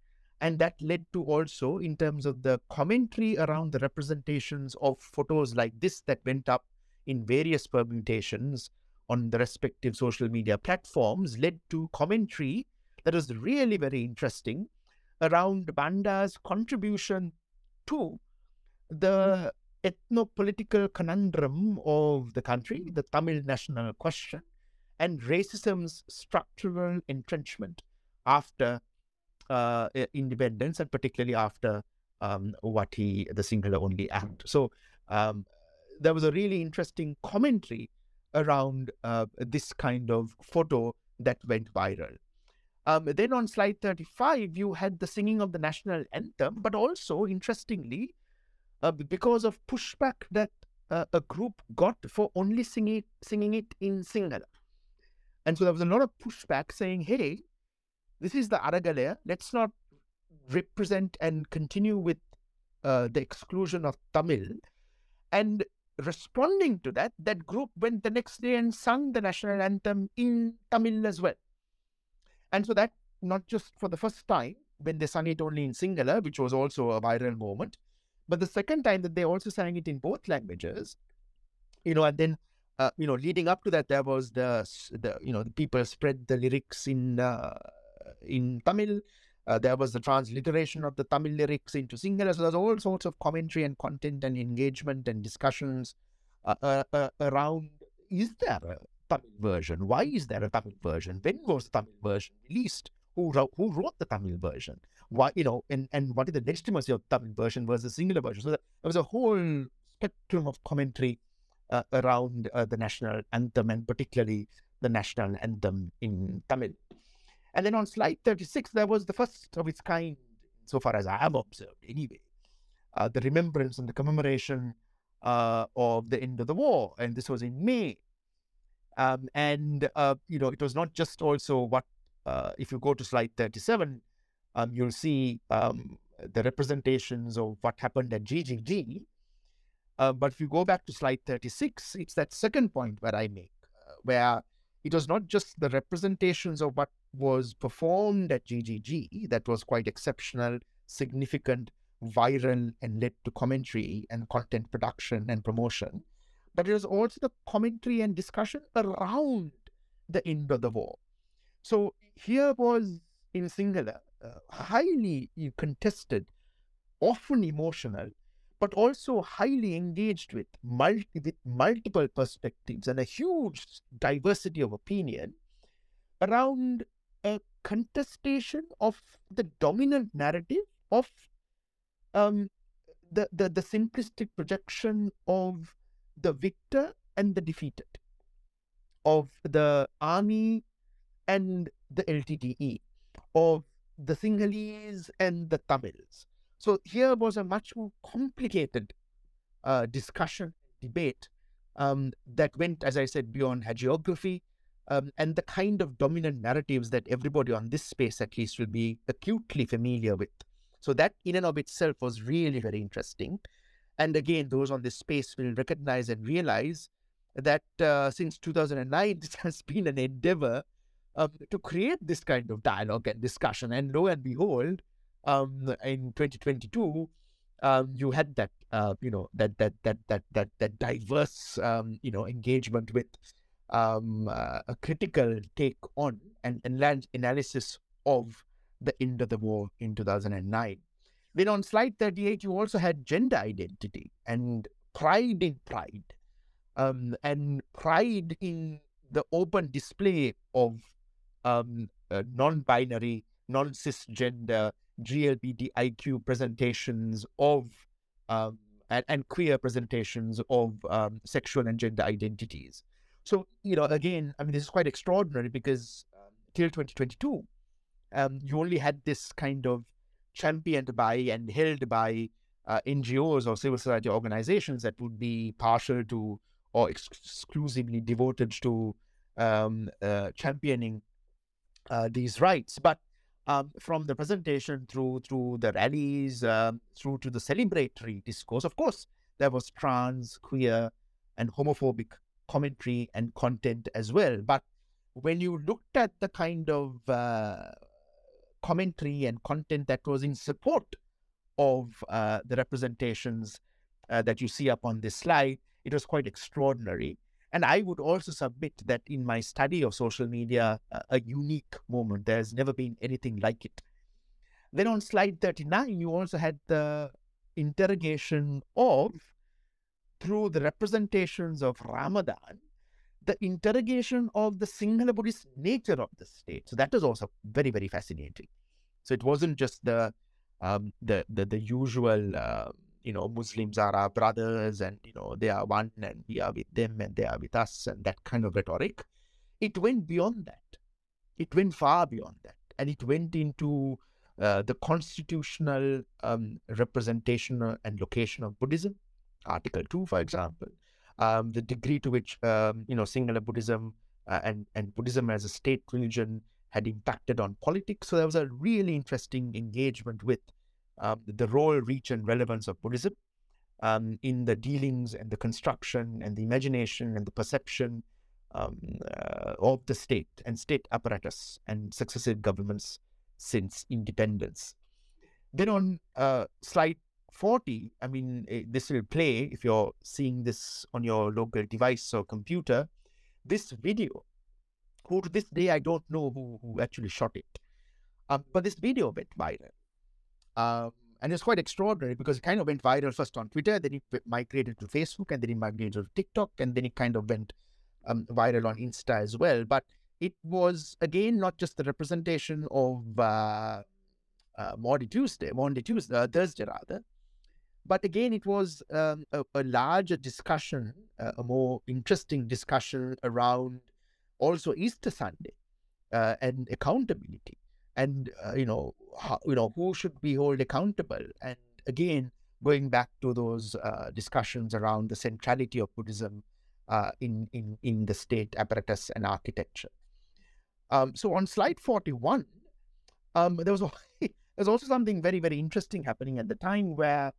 And that led to also, in terms of the commentary around the representations of photos like this that went up in various permutations on the respective social media platforms, led to commentary that was really very interesting around Banda's contribution to the mm-hmm. ethno-political conundrum of the country, the Tamil national question, and racism's structural entrenchment after uh, independence, and particularly after um, what he, the Sinhala Only act. So um, there was a really interesting commentary around uh, this kind of photo that went viral. Um, then on slide 35, you had the singing of the national anthem, but also, interestingly, uh, because of pushback that uh, a group got for only singing singing it in Sinhala. And so there was a lot of pushback saying, hey, this is the Aragalaya. Let's not represent and continue with uh, the exclusion of Tamil. And responding to that, that group went the next day and sung the national anthem in Tamil as well. And so that, not just for the first time, when they sung it only in Sinhala, which was also a viral moment, but the second time that they also sang it in both languages, you know, and then uh, you know, leading up to that, there was the the you know the people spread the lyrics in uh, in Tamil. Uh, there was the transliteration of the Tamil lyrics into Sinhala. So there's all sorts of commentary and content and engagement and discussions uh, uh, uh, around is there a Tamil version? Why is there a Tamil version? When was the Tamil version released? Who wrote, who wrote the Tamil version? why you know and and what is the legitimacy of Tamil version versus Sinhala version. So there was a whole spectrum of commentary uh, around uh, the national anthem and particularly the national anthem in Tamil. And then on slide 36, there was the first of its kind, so far as I have observed anyway, uh, the remembrance and the commemoration uh, of the end of the war. And this was in May. Um, and, uh, you know, it was not just also what, uh, if you go to slide 37, um, you'll see um, the representations of what happened at GGG. Uh, but if you go back to slide 36, it's that second point where I make, uh, where it was not just the representations of what was performed at GGG that was quite exceptional, significant, viral, and led to commentary and content production and promotion, but it was also the commentary and discussion around the end of the war. So here was in singular, uh, highly contested, often emotional, but also highly engaged with, multi, with multiple perspectives and a huge diversity of opinion around a contestation of the dominant narrative of um, the, the, the simplistic projection of the victor and the defeated, of the army and the LTTE, of the Sinhalese and the Tamils. So here was a much more complicated uh, discussion, debate um, that went, as I said, beyond hagiography, um, and the kind of dominant narratives that everybody on this space, at least, will be acutely familiar with. So, that in and of itself was really very interesting. And again, those on this space will recognize and realize that uh, since 2009, this has been an endeavor um, to create this kind of dialogue and discussion. And lo and behold, um, in 2022, um, you had that, uh, you know, that that that that that that diverse, um, you know, engagement with um, uh, a critical take on and, and analysis of the end of the war in 2009. Then on slide 38, you also had gender identity and pride in pride, um, and pride in the open display of um, uh, non-binary, non-cisgender, GLBTIQ presentations of um, and, and, queer presentations of um, sexual and gender identities. So, you know, again, I mean, this is quite extraordinary because um, till 2022, um, you only had this kind of championed by and held by uh, NGOs or civil society organizations that would be partial to or ex- exclusively devoted to um, uh, championing uh, these rights. But um, from the presentation through through the rallies, um, through to the celebratory discourse, of course, there was trans, queer, and homophobic commentary and content as well. But when you looked at the kind of uh, commentary and content that was in support of uh, the representations uh, that you see up on this slide, it was quite extraordinary. And I would also submit that in my study of social media, uh, a unique moment. There's never been anything like it. Then on slide 39, you also had the interrogation of, through the representations of Ramadan, the interrogation of the Sinhala Buddhist nature of the state. So that was also very, very fascinating. So it wasn't just the um, the, the the usual uh, you know, Muslims are our brothers and, you know, they are one and we are with them and they are with us and that kind of rhetoric. It went beyond that. It went far beyond that. And it went into uh, the constitutional um, representation and location of Buddhism, Article 2, for example, um, the degree to which, um, you know, Sinhala Buddhism uh, and, and Buddhism as a state religion had impacted on politics. So there was a really interesting engagement with uh, the role, reach, and relevance of Buddhism um, in the dealings and the construction and the imagination and the perception um, uh, of the state and state apparatus and successive governments since independence. Then on uh, slide 40, I mean, eh, this will play if you're seeing this on your local device or computer. This video, who to this day I don't know who, who actually shot it, um, but this video went viral. Um, and it's quite extraordinary because it kind of went viral first on Twitter, then it migrated to Facebook, and then it migrated to TikTok, and then it kind of went um, viral on Insta as well. But it was again not just the representation of uh, uh, Maundy Tuesday, Monday Tuesday, uh, Thursday rather, but again it was um, a, a, larger discussion, uh, a more interesting discussion around also Easter Sunday uh, and accountability and uh, you know how, you know who should be held accountable. And again going back to those uh, discussions around the centrality of buddhism uh, in in in the state apparatus and architecture. Um, so on slide 41 um, there was a, there's also something very very interesting happening at the time where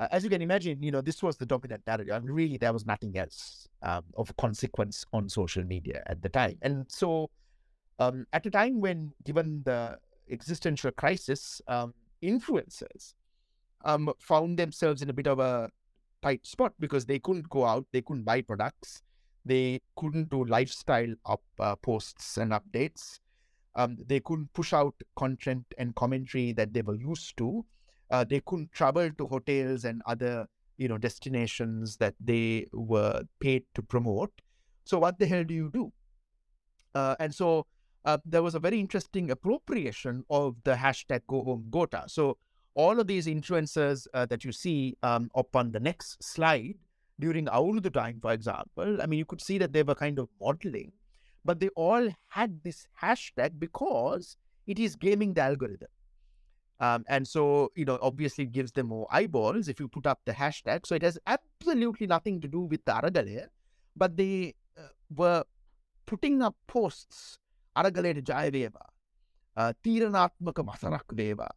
uh, as you can imagine you know this was the dominant narrative I mean, really there was nothing else um, of consequence on social media at the time and so um, at a time when, given the existential crisis, um, influencers um, found themselves in a bit of a tight spot because they couldn't go out, they couldn't buy products, they couldn't do lifestyle up uh, posts and updates. Um, they couldn't push out content and commentary that they were used to. Uh, they couldn't travel to hotels and other you know destinations that they were paid to promote. So what the hell do you do? Uh, and so uh, there was a very interesting appropriation of the hashtag Go Home Gota. So all of these influencers uh, that you see um, up on the next slide during Awurudu time, for example, I mean, you could see that they were kind of modeling, but they all had this hashtag because it is gaming the algorithm. Um, and so, you know, obviously it gives them more eyeballs if you put up the hashtag. So it has absolutely nothing to do with the Aragalaya, but they uh, were putting up posts, Aragaleta Jayaveva, uh, Tiranatmaka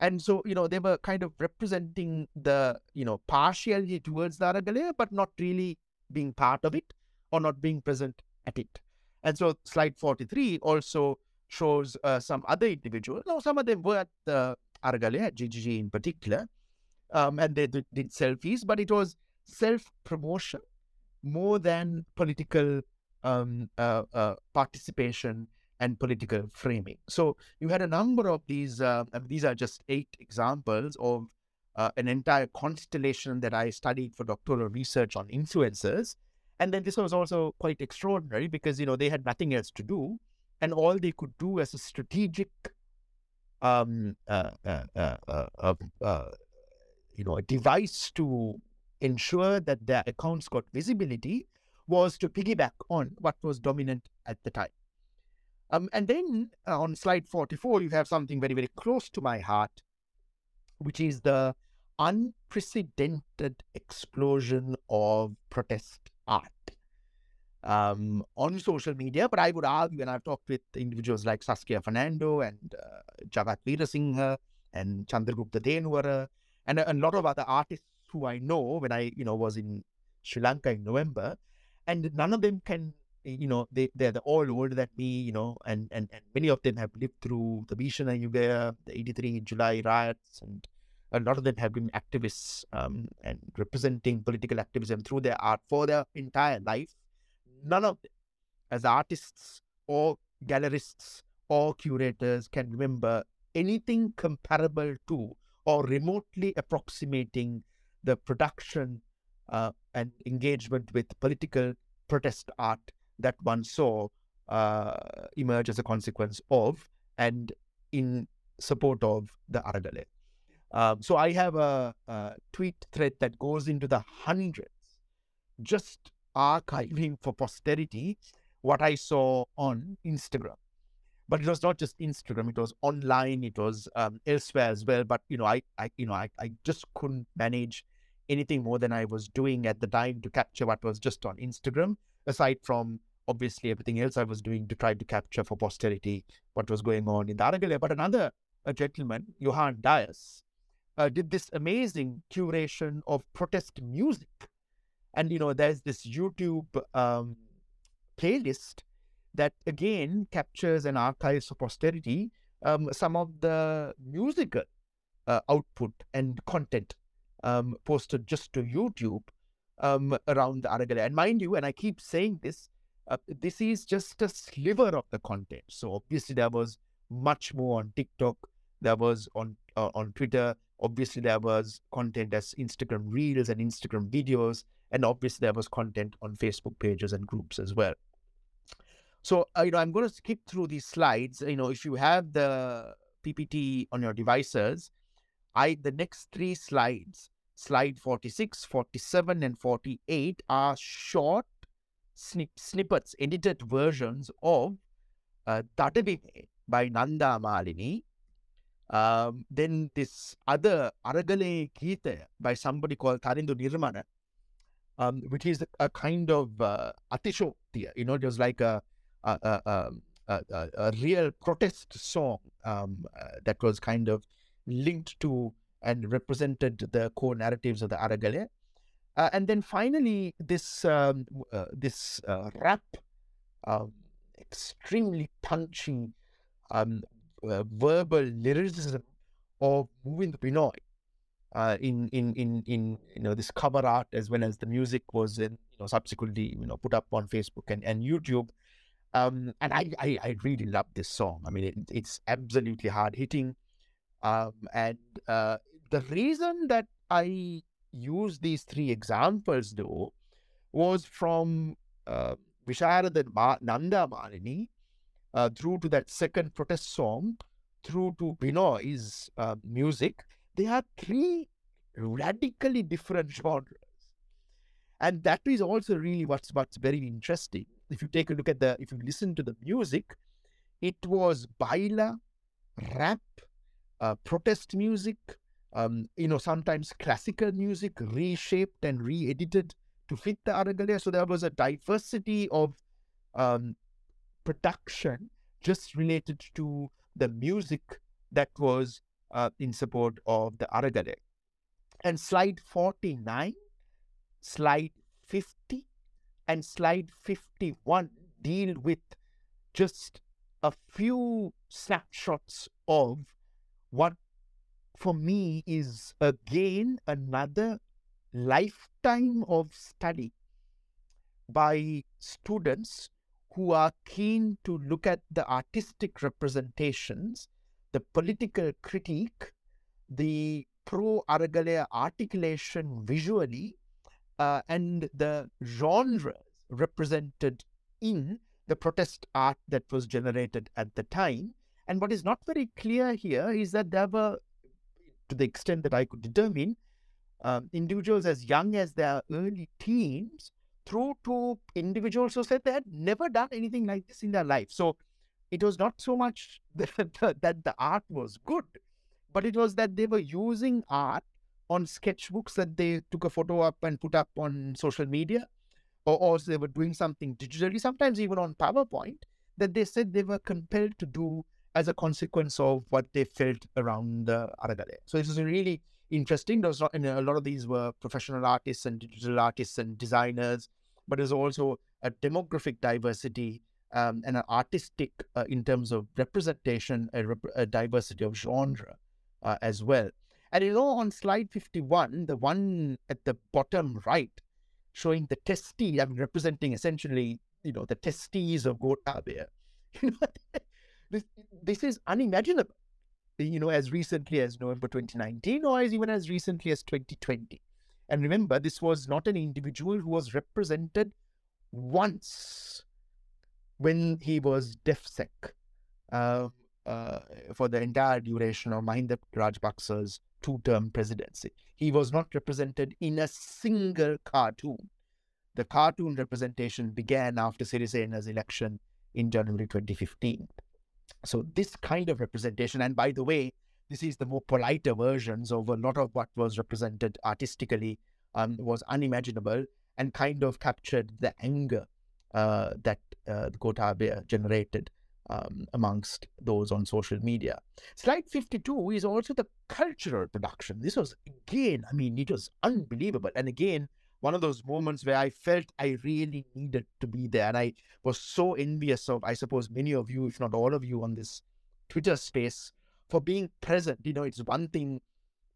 And so, you know, they were kind of representing the, you know, partiality towards the Aragalaya, but not really being part of it or not being present at it. And so slide 43 also shows uh, some other individuals. Now, some of them were at the Aragalaya, at GGG in particular, um, and they did, did selfies, but it was self promotion more than political um, uh, uh, participation and political framing. So you had a number of these, uh, these are just eight examples of uh, an entire constellation that I studied for doctoral research on influencers. And then this was also quite extraordinary because, you know, they had nothing else to do. And all they could do as a strategic, um, uh, uh, you know, a device to ensure that their accounts got visibility was to piggyback on what was dominant at the time. Um, and then uh, on slide 44, you have something very, very close to my heart, which is the unprecedented explosion of protest art um, on social media. But I would argue, and I've talked with individuals like Saskia Fernando and uh, Jagath Weerasinghe and Chandraguptha Thenuwara and a, a lot of other artists who I know when I, you know, was in Sri Lanka in November, and none of them can, you know, they they're all older than me, you know, and and, and many of them have lived through the Bhishana Yuga, the 83 July riots, and a lot of them have been activists um, and representing political activism through their art for their entire life. None of as artists or gallerists or curators, can remember anything comparable to or remotely approximating the production uh, and engagement with political protest art that one saw uh, emerge as a consequence of and in support of the Aragale. Um, so I have a, a, tweet thread that goes into the hundreds, just archiving for posterity what I saw on Instagram. But it was not just Instagram; it was online, it was um, elsewhere as well. But you know, I, I you know, I, I just couldn't manage anything more than I was doing at the time to capture what was just on Instagram, aside from obviously everything else I was doing to try to capture for posterity what was going on in the. But another gentleman, Johan Dias, uh, did this amazing curation of protest music. And, you know, there's this YouTube um, playlist that again captures and archives for posterity um, some of the musical uh, output and content um, posted just to YouTube um, around the Aragale. And mind you, and I keep saying this, uh, this is just a sliver of the content. So obviously there was much more on TikTok, there was on uh, on Twitter, obviously there was content as Instagram Reels and Instagram videos, and obviously there was content on Facebook pages and groups as well. So uh, you know, I'm going to skip through these slides. You know, if you have the PPT on your devices, I the next three slides, slide 46, 47, and 48, are short snip, snippets, edited versions of uh, by Nanda Malini. Um, then this other Aragale Gita by somebody called Tarindu Nirmana, um, which is a, kind of uh. You know, was like a, a, a, a, a real protest song um, uh, that was kind of linked to and represented the core narratives of the Aragale. Uh, and then finally, this um, uh, this uh, rap, um, extremely punchy um, uh, verbal lyricism of Muvind Binoy uh, in, in in in you know this cover art as well as the music was in you know subsequently you know put up on Facebook and, and YouTube. Um, and I, I, I really love this song. I mean, it, it's absolutely hard hitting. Um, and uh, the reason that I use these three examples, though, was from uh, Ma- Nanda Malini uh, through to that second protest song, through to Binoy's uh, music. They are three radically different genres. And that is also really what's what's very interesting. If you take a look at the, if you listen to the music, it was baila, rap, uh, protest music, um, you know, sometimes classical music reshaped and re-edited to fit the Aragale. So there was a diversity of um, production just related to the music that was uh, in support of the Aragale. And slide 49, slide 50, and slide 51 deal with just a few snapshots of what for me is again another lifetime of study by students who are keen to look at the artistic representations, the political critique, the pro Aragalaya articulation visually, uh, and the genres represented in the protest art that was generated at the time. And what is not very clear here is that there were, to the extent that I could determine, um, individuals as young as their early teens through to individuals who said they had never done anything like this in their life. So it was not so much that, that the art was good, but it was that they were using art on sketchbooks that they took a photo up and put up on social media, or, or they were doing something digitally, sometimes even on PowerPoint, that they said they were compelled to do as a consequence of what they felt around uh, Aragale. So this is really interesting. There was not, a lot of these were professional artists and digital artists and designers but there's also a demographic diversity um, and an artistic uh, in terms of representation, a, rep- a diversity of genre uh, as well. And you know, on slide 51, the one at the bottom right, showing the testes, I mean, representing essentially, you know, the testes of Gotabaya. You know, this, this is unimaginable, you know, as recently as November 2019 or as even as recently as 2020. And remember, this was not an individual who was represented once when he was DefSec uh, uh, for the entire duration of Mahinda Rajapaksa's two-term presidency. He was not represented in a single cartoon. The cartoon representation began after Sirisena's election in January 2015. So this kind of representation, and by the way, this is the more politer versions of a lot of what was represented artistically um, was unimaginable and kind of captured the anger uh, that uh, the generated um, amongst those on social media. Slide 52 is also the cultural production. This was, again, I mean, it was unbelievable. And again, one of those moments where I felt I really needed to be there. And I was so envious of, I suppose, many of you, if not all of you, on this Twitter space for being present. You know, it's one thing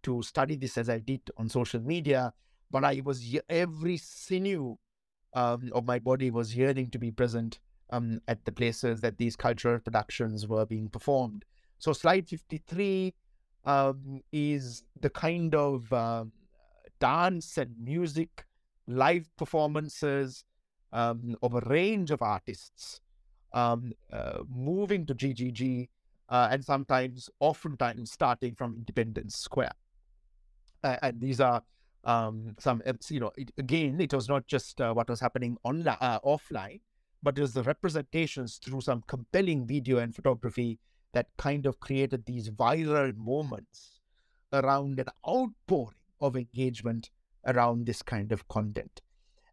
to study this as I did on social media, but I was every sinew um, of my body was yearning to be present um, at the places that these cultural productions were being performed. So, slide 53 um, is the kind of uh, dance and music, live performances um, of a range of artists um, uh, moving to GGG uh, and sometimes, oftentimes, starting from Independence Square. And these are um, some, you know, it, again, it was not just uh, what was happening online, uh, offline, but it was the representations through some compelling video and photography that kind of created these viral moments around an outpouring of engagement around this kind of content.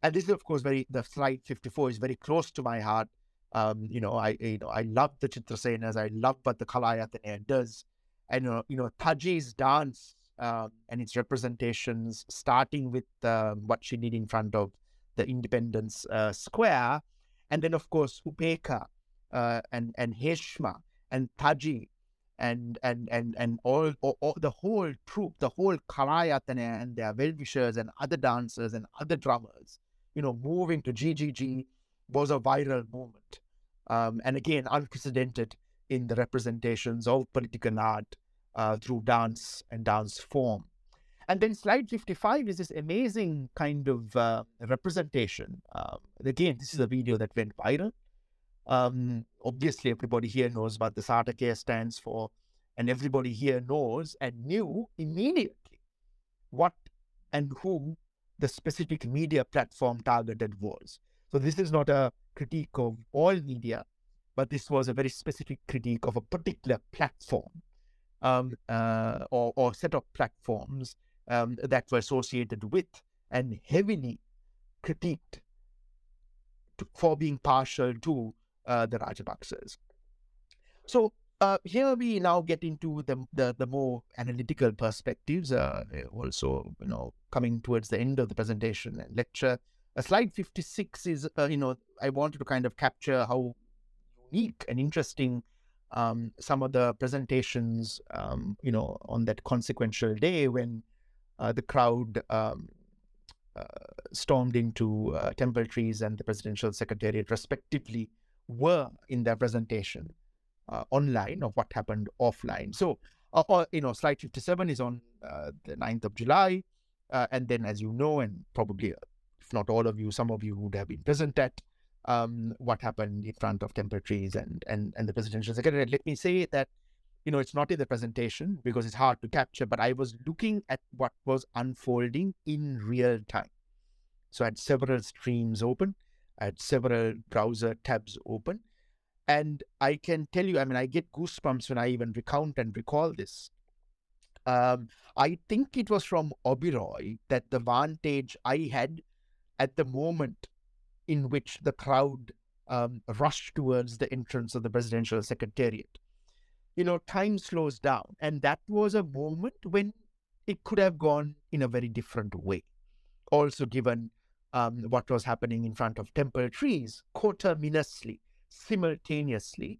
And this is, of course, very the slide 54 is very close to my heart um, you know, I you know I love the Chitrasenas. I love what the Kalayatanaya does, and uh, you know Taji's dance uh, and its representations, starting with uh, what she did in front of the Independence uh, Square, and then of course Upeka uh, and and Heshma and Taji and and and and all, all, all, the whole troupe, the whole Kalayatana and their well-wishers and other dancers and other drummers, you know, moving to GGG was a viral moment. Um, and again, unprecedented in the representations of political art uh, through dance and dance form. And then slide 55 is this amazing kind of uh, representation. Um, again, this is a video that went viral. Um, obviously, everybody here knows what the Satake stands for, and everybody here knows and knew immediately what and whom the specific media platform targeted was. So this is not a critique of all media, but this was a very specific critique of a particular platform um, uh, or, or set of platforms um, that were associated with and heavily critiqued to, for being partial to uh, the Rajapaksas. So uh, here we now get into the, the, the more analytical perspectives. Uh, also, you know, coming towards the end of the presentation and lecture. Uh, slide 56 is, uh, you know, I wanted to kind of capture how unique and interesting um, some of the presentations, um, you know, on that consequential day when uh, the crowd um, uh, stormed into uh, Temple Trees and the presidential secretariat, respectively, were in their presentation uh, online of what happened offline. So, uh, or, you know, slide 57 is on uh, the 9th of July. and then, as you know, and probably, if not all of you, some of you would have been present at um, what happened in front of Temple Trees and, and, and the presidential secretariat. Let me say that, you know, it's not in the presentation because it's hard to capture, but I was looking at what was unfolding in real time. So I had several streams open, I had several browser tabs open. And I can tell you, I mean, I get goosebumps when I even recount and recall this. Um, I think it was from Oberoi that the vantage I had at the moment in which the crowd um, rushed towards the entrance of the presidential secretariat. You know, time slows down. And that was a moment when it could have gone in a very different way. Also, given um, what was happening in front of temple trees, coterminously, simultaneously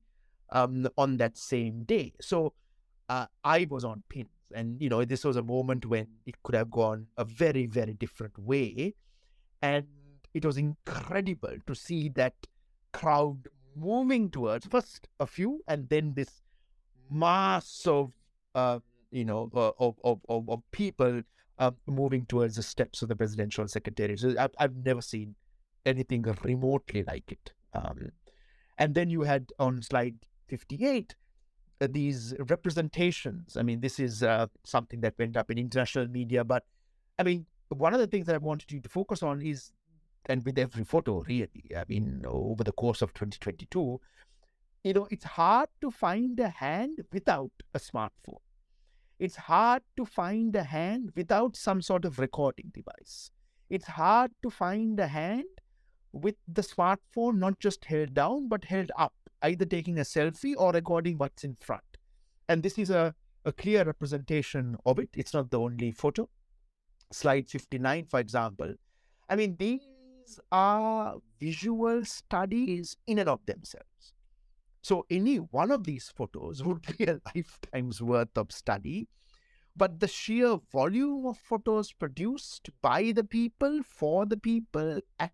um, on that same day. So uh, I was on pins. And, you know, this was a moment when it could have gone a very, very different way. And it was incredible to see that crowd moving towards first a few and then this mass of uh, you know uh, of, of, of, of, people uh, moving towards the steps of the presidential secretariat. So I've, I've never seen anything remotely like it. Um, and then you had on slide 58 uh, these representations. I mean, this is uh, something that went up in international media, but I mean, one of the things that I wanted you to focus on is and with every photo, really, I mean, over the course of 2022, you know, it's hard to find a hand without a smartphone. It's hard to find a hand without some sort of recording device. It's hard to find a hand with the smartphone not just held down, but held up, either taking a selfie or recording what's in front. And this is a, a clear representation of it. It's not the only photo. Slide 59, for example. I mean, these are visual studies in and of themselves. So any one of these photos would be a lifetime's worth of study. But the sheer volume of photos produced by the people, for the people, at,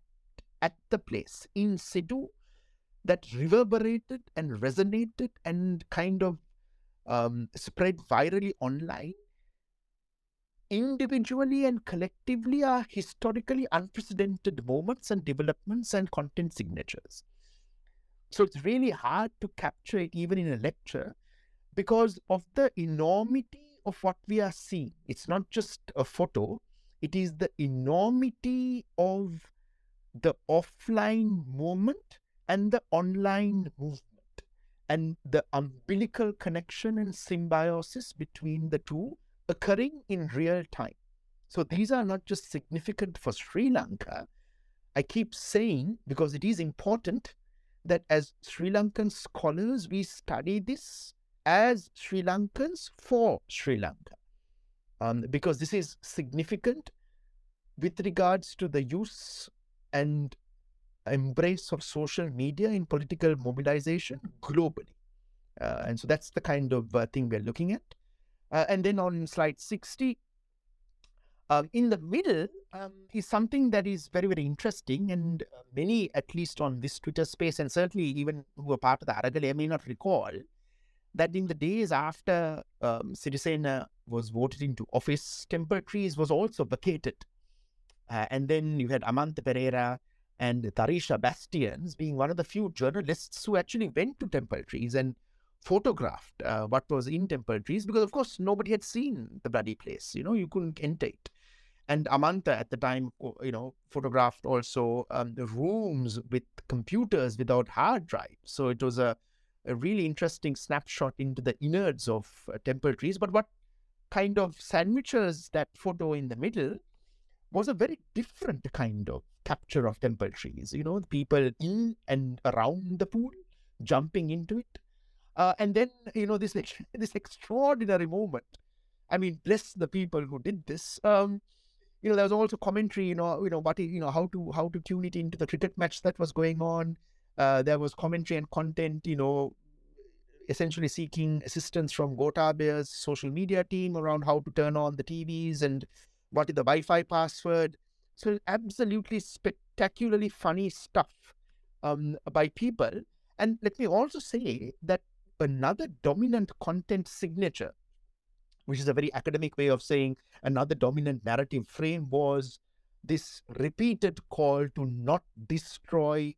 at the place, in situ, that reverberated and resonated and kind of um, spread virally online individually and collectively are historically unprecedented moments and developments and content signatures. So it's really hard to capture it even in a lecture because of the enormity of what we are seeing. It's not just a photo, it is the enormity of the offline moment and the online movement and the umbilical connection and symbiosis between the two occurring in real time. So these are not just significant for Sri Lanka. I keep saying, because it is important, that as Sri Lankan scholars, we study this as Sri Lankans for Sri Lanka. Um, because this is significant with regards to the use and embrace of social media in political mobilization globally. Uh, and so that's the kind of uh, thing we're looking at. Uh, and then on slide 60, um, in the middle um, is something that is very, very interesting. And uh, many, at least on this Twitter space, and certainly even who are part of the Aragale, may not recall that in the days after um, Sirisena was voted into office, Temple Trees was also vacated. Uh, and then you had Amantha Perera and Dharisha Bastians being one of the few journalists who actually went to Temple Trees and photographed uh, what was in Temple Trees because, of course, nobody had seen the bloody place. You know, you couldn't enter it. And Amantha at the time, you know, photographed also um, the rooms with computers without hard drives. So it was a, a really interesting snapshot into the innards of uh, Temple Trees. But what kind of sandwiches that photo in the middle was a very different kind of capture of temple trees. You know, people in and around the pool, jumping into it. Uh, and then, you know, this, this extraordinary moment. I mean, bless the people who did this. Um, you know, there was also commentary, you know, you know, what, you know, how to, how to tune it into the cricket match that was going on. Uh, there was commentary and content, you know, essentially seeking assistance from Gotabaya's social media team around how to turn on the TVs and what is the Wi-Fi password. So absolutely spectacularly funny stuff um, by people. And let me also say that another dominant content signature, which is a very academic way of saying another dominant narrative frame, was this repeated call to not destroy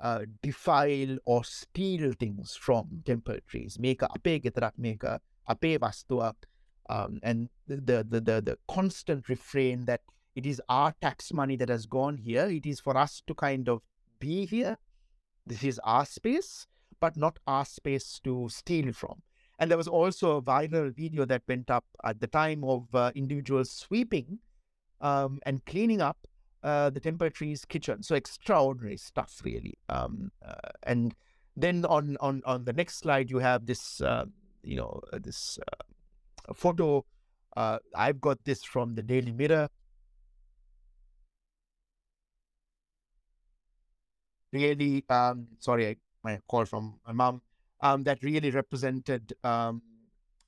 uh, defile or steal things from temple trees. Make ape make a ape vastuwa. Um, and the, the, the, the constant refrain that it is our tax money that has gone here. It is for us to kind of be here. This is our space, but not our space to steal from. And there was also a viral video that went up at the time of uh, individuals sweeping um, and cleaning up uh, the Trees kitchen. So extraordinary stuff, really. Um, uh, and then on, on on the next slide, you have this, uh, you know, uh, this uh, photo. I've got this from the Daily Mirror. Really, um, sorry, I, my call from my mom. Um, that really represented um,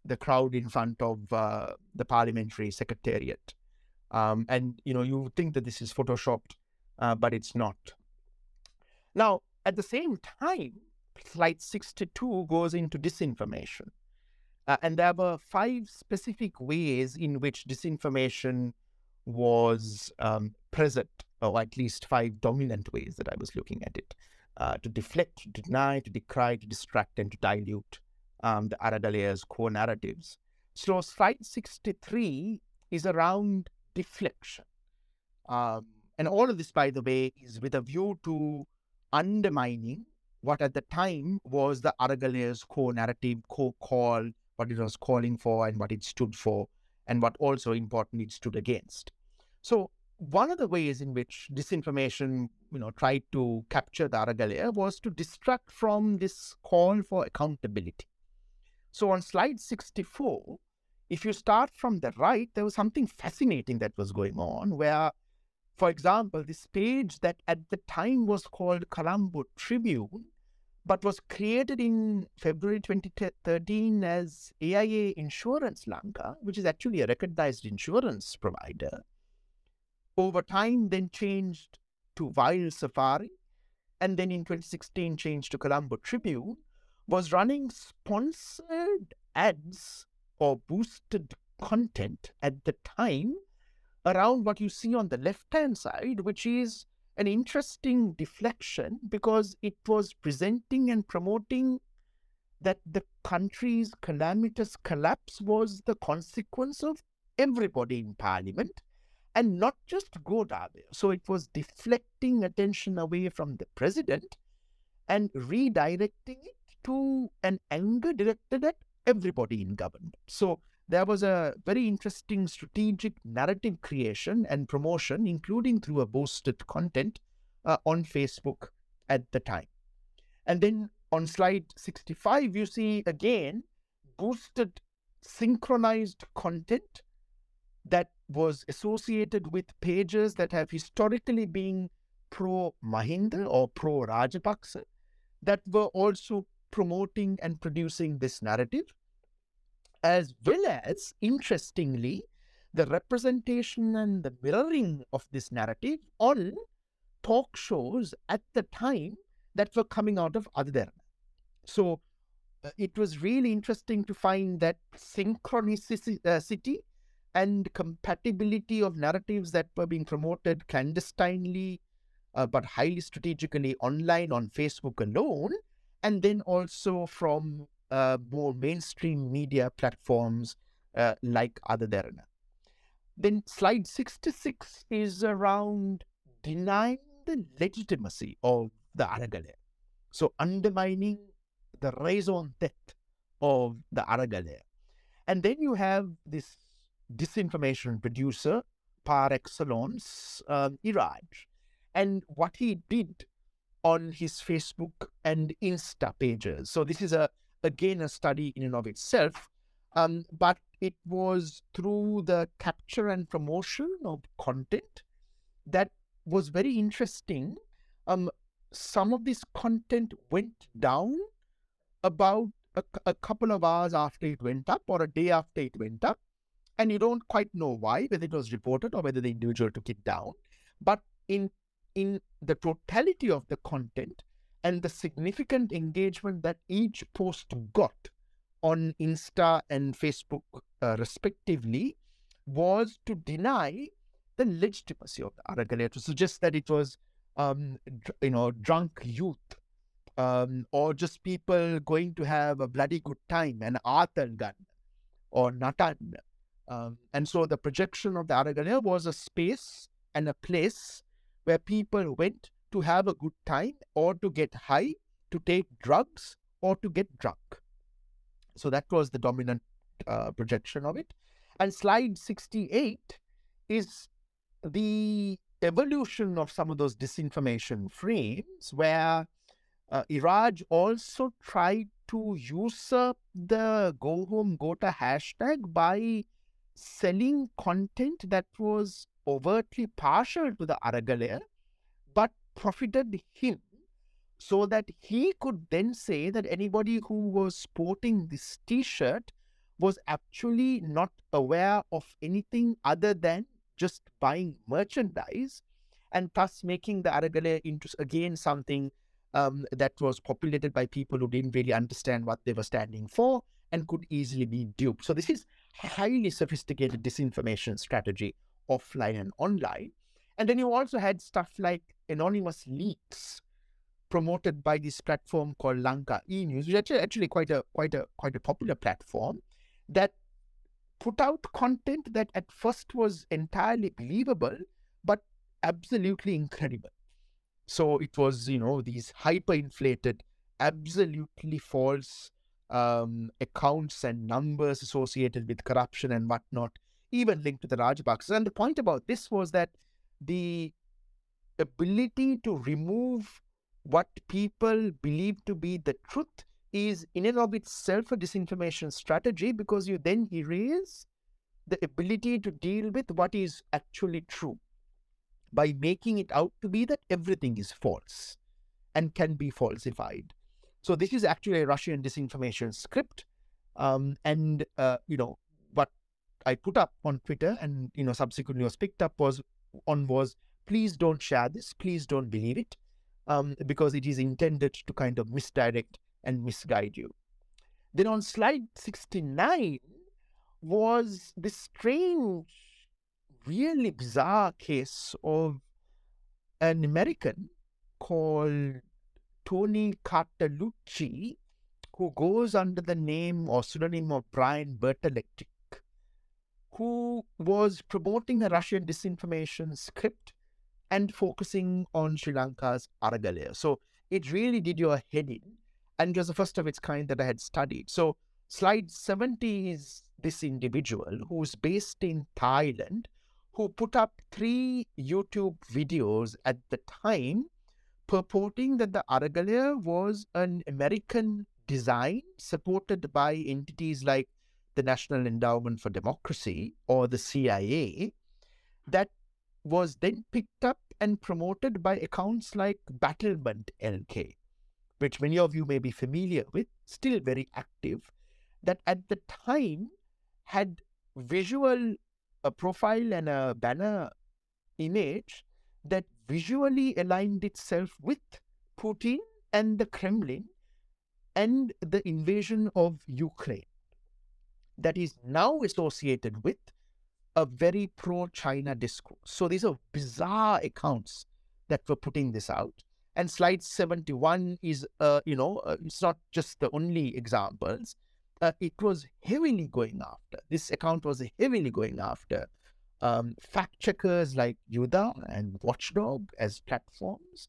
the crowd in front of the parliamentary secretariat. Um, and you know, you think that this is photoshopped, uh, but it's not. Now, at the same time, slide 62 goes into disinformation. Uh, and there were five specific ways in which disinformation was um, present, or at least five dominant ways that I was looking at it uh, to deflect, to deny, to decry, to distract, and to dilute um, the Aragalaya's core narratives. So, slide 63 is around deflection. Um, and all of this, by the way, is with a view to undermining what at the time was the Aragalaya's core narrative, core call, what it was calling for and what it stood for, and what also importantly it stood against. So one of the ways in which disinformation, you know, tried to capture the Aragalaya was to distract from this call for accountability. So on slide 64, if you start from the right, there was something fascinating that was going on where, for example, this page that at the time was called Colombo Tribune, but was created in February 2013 as AIA Insurance Lanka, which is actually a recognized insurance provider, over time then changed to Wild Safari, and then in 2016 changed to Colombo Tribune, was running sponsored ads or boosted content at the time around what you see on the left hand side, which is an interesting deflection because it was presenting and promoting that the country's calamitous collapse was the consequence of everybody in parliament and not just Gotabaya. So it was deflecting attention away from the president and redirecting it to an anger directed at everybody in government. So there was a very interesting strategic narrative creation and promotion, including through a boosted content uh, on Facebook at the time. And then on slide 65, you see again boosted synchronized content that was associated with pages that have historically been pro Mahinda or pro Rajapaksa that were also promoting and producing this narrative, as well as, interestingly, the representation and the mirroring of this narrative on talk shows at the time that were coming out of Ada Derana. So uh, it was really interesting to find that synchronicity and compatibility of narratives that were being promoted clandestinely uh, but highly strategically online on Facebook alone and then also from uh, more mainstream media platforms uh, like Ada Derana. Then slide 66 is around denying the legitimacy of the Aragalaya. So undermining the raison d'etre of the Aragalaya. And then you have this disinformation producer par excellence, um, Iraj. and what he did on his Facebook and Insta pages. So this is a again a study in and of itself, um, but it was through the capture and promotion of content that was very interesting. Um, some of this content went down about a, a couple of hours after it went up or a day after it went up. And you don't quite know why, whether it was reported or whether the individual took it down. But in in the totality of the content and the significant engagement that each post got on Insta and Facebook, uh, respectively, was to deny the legitimacy of the Aragalaya, to suggest that it was, um, you know, drunk youth um, or just people going to have a bloody good time, an gun or Natan. Um, and so the projection of the Aragalaya was a space and a place where people went to have a good time or to get high, to take drugs, or to get drunk. So that was the dominant uh, projection of it. And slide 68 is the evolution of some of those disinformation frames where uh, Iraj also tried to usurp the go home gota hashtag by selling content that was overtly partial to the Aragalaya, but profited him so that he could then say that anybody who was sporting this t shirt was actually not aware of anything other than just buying merchandise and thus making the Aragalaya into again something um, that was populated by people who didn't really understand what they were standing for and could easily be duped. So this is highly sophisticated disinformation strategy offline and online. And then you also had stuff like anonymous leaks promoted by this platform called Lanka E News, which is actually quite a quite a quite a popular platform that put out content that at first was entirely believable, but absolutely incredible. So it was, you know, these hyperinflated, absolutely false um, accounts and numbers associated with corruption and whatnot, even linked to the Rajapaksas. And the point about this was that the ability to remove what people believe to be the truth is in and of itself a disinformation strategy because you then erase the ability to deal with what is actually true by making it out to be that everything is false and can be falsified. So this is actually a Russian disinformation script. Um, and, uh, you know, what I put up on Twitter and, you know, subsequently was picked up was on was, please don't share this. Please don't believe it. Um, because it is intended to kind of misdirect and misguide you. Then on slide 69 was this strange really bizarre case of an American called Tony Cartalucci, who goes under the name or pseudonym of Brian Berletic, who was promoting a Russian disinformation script and focusing on Sri Lanka's Aragalaya. So it really did your head in, and it was the first of its kind that I had studied. So slide 70 is this individual who's based in Thailand who put up three YouTube videos at the time purporting that the Aragalaya was an American design supported by entities like the National Endowment for Democracy or the CIA that was then picked up and promoted by accounts like Battlement LK, which many of you may be familiar with, still very active, that at the time had visual a profile and a banner image that visually aligned itself with Putin and the Kremlin and the invasion of Ukraine that is now associated with a very pro China discourse. So these are bizarre accounts that were putting this out. And slide 71 is, uh, you know, uh, it's not just the only examples uh, it was heavily going after. This account was heavily going after um, fact checkers like Yuda and Watchdog as platforms,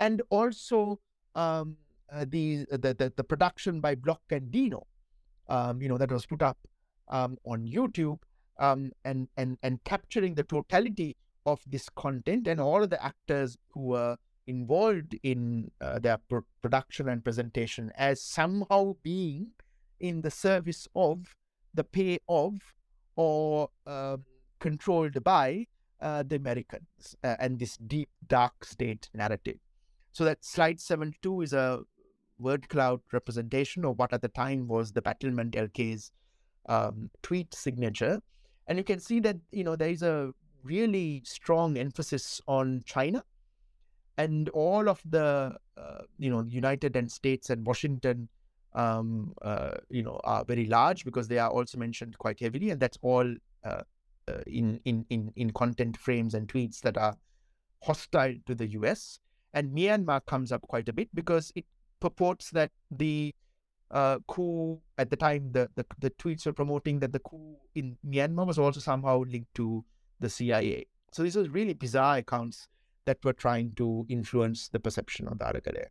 and also um, uh, the, the, the the production by Block and Dino, um, you know, that was put up um, on YouTube um, and and and capturing the totality of this content and all the actors who were involved in uh, their pro- production and presentation as somehow being in the service of the pay of or uh, controlled by uh, the Americans uh, and this deep dark state narrative. So that slide 72 is a word cloud representation of what at the time was the Battlement LK's um, tweet signature. And you can see that, you know, there is a really strong emphasis on China and all of the, uh, you know, United and States and Washington, um, uh, you know, are very large because they are also mentioned quite heavily. And that's all uh, in, in, in, in content frames and tweets that are hostile to the US. And Myanmar comes up quite a bit because it purports that the uh, coup at the time, the, the, the tweets were promoting that the coup in Myanmar was also somehow linked to the CIA. So these are really bizarre accounts that were trying to influence the perception of the Araga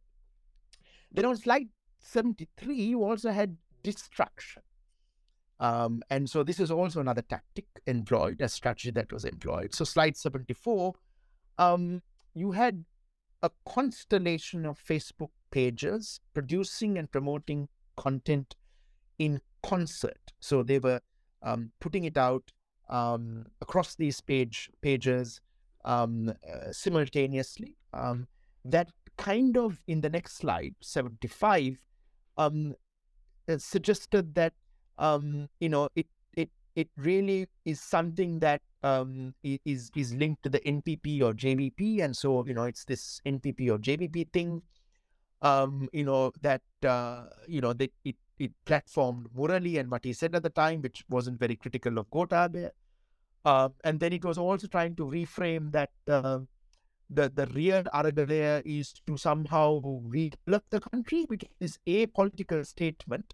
Then on slide 73, you also had distraction. Um, and so this is also another tactic employed, a strategy that was employed. So slide 74, um, you had a constellation of Facebook pages producing and promoting content in concert. So they were um, putting it out um, across these page pages um, uh, simultaneously. Um, that kind of in the next slide, 75, um, uh, suggested that um, you know it it it really is something that um, is is linked to the NPP or JVP, and so you know it's this NPP or JVP thing. Um, you know that uh, you know that it it platformed Murali and what he said at the time, which wasn't very critical of Gotabaya. Uh, and then it was also trying to reframe that uh, the the real Aragalaya is to somehow redevelop the country, which is a political statement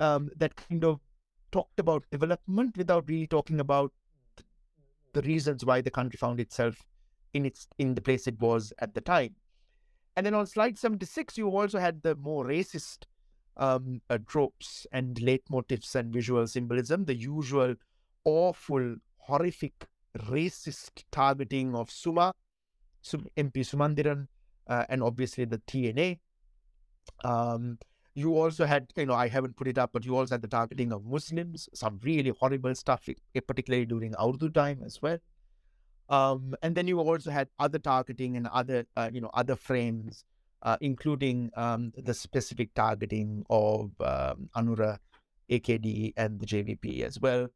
um, that kind of talked about development without really talking about the reasons why the country found itself in its in the place it was at the time. And then on slide 76, you also had the more racist um, uh, tropes and leitmotifs and visual symbolism, the usual awful horrific racist targeting of Suma, MP Sumanthiran, uh, and obviously the TNA. Um, you also had, you know, I haven't put it up, but you also had the targeting of Muslims, some really horrible stuff, particularly during Urdu time as well. Um, and then you also had other targeting and other, uh, you know, other frames, uh, including um, the specific targeting of um, Anura, AKD, and the JVP as well.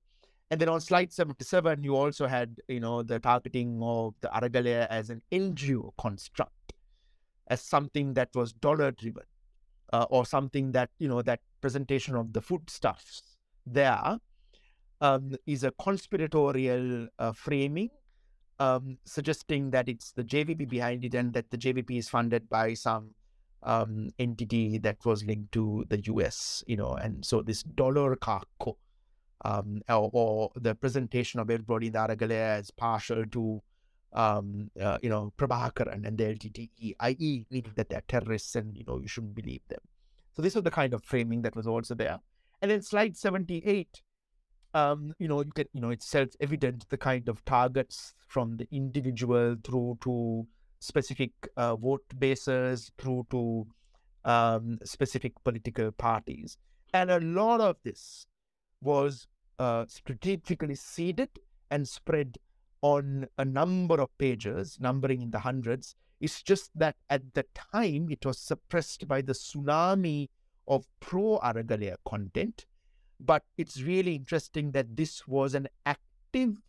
And then on slide 77, you also had, you know, the targeting of the Aragalaya as an NGO construct, as something that was dollar driven, uh, or something that, you know, that presentation of the foodstuffs there um, is a conspiratorial uh, framing, um, suggesting that it's the JVP behind it and that the JVP is funded by some um, entity that was linked to the US, you know, and so this dollar carco um, or, or, the presentation of everybody in the Aragalaya as partial to, um, uh, you know, Prabhakaran and the LTTE, i.e., meaning that they're terrorists and, you know, you shouldn't believe them. So this was the kind of framing that was also there. And then slide 78, um, you know, you can, you know, it's self-evident the kind of targets from the individual through to specific uh, vote bases through to um, specific political parties. And a lot of this was uh, strategically seeded and spread on a number of pages, numbering in the hundreds. It's just that at the time it was suppressed by the tsunami of pro Aragalaya content. But it's really interesting that this was an active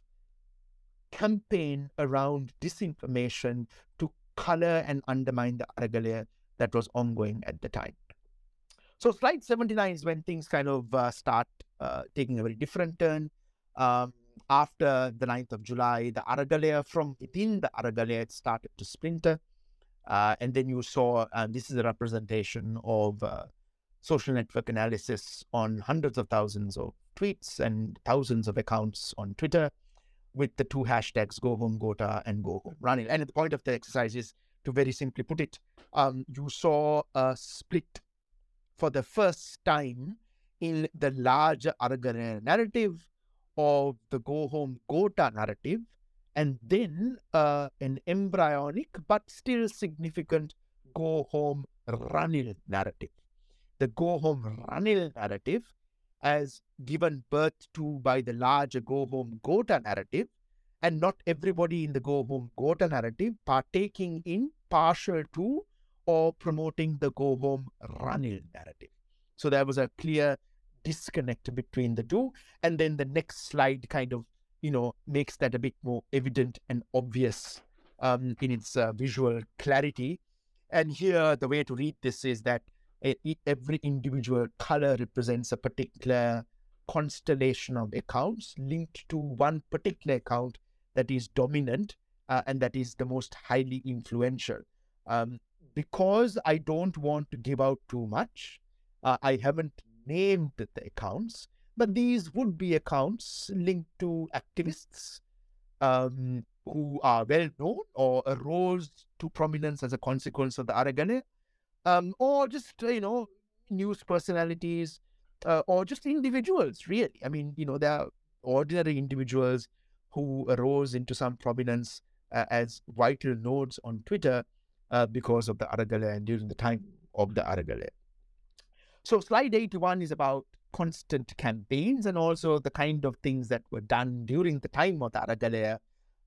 campaign around disinformation to color and undermine the Aragalaya that was ongoing at the time. So slide 79 is when things kind of uh, start uh, taking a very different turn. Um, after the 9th of July, the Aragalaya from within the Aragalaya it started to splinter. Uh, and then you saw, and this is a representation of uh, social network analysis on hundreds of thousands of tweets and thousands of accounts on Twitter with the two hashtags Go Home Gota and Go Home Ranil. And the point of the exercise is to very simply put it, um, you saw a split for the first time in the larger Aragalaya narrative of the go home Gota narrative and then uh, an embryonic but still significant go home Ranil narrative. The go home Ranil narrative, as given birth to by the larger go home Gota narrative, and not everybody in the go home Gota narrative partaking in partial to or promoting the go home Ranil narrative. So there was a clear disconnect between the two. And then the next slide kind of, you know, makes that a bit more evident and obvious um, in its uh, visual clarity. And here, the way to read this is that every individual color represents a particular constellation of accounts linked to one particular account that is dominant uh, and that is the most highly influential. Um, because I don't want to give out too much, uh, I haven't named the accounts, but these would be accounts linked to activists um, who are well known or arose to prominence as a consequence of the Aragale, um, or just, you know, news personalities, uh, or just individuals, really. I mean, you know, there are ordinary individuals who arose into some prominence uh, as vital nodes on Twitter uh, because of the Aragale and during the time of the Aragale. So, slide 81 is about constant campaigns and also the kind of things that were done during the time of the Aragalaya,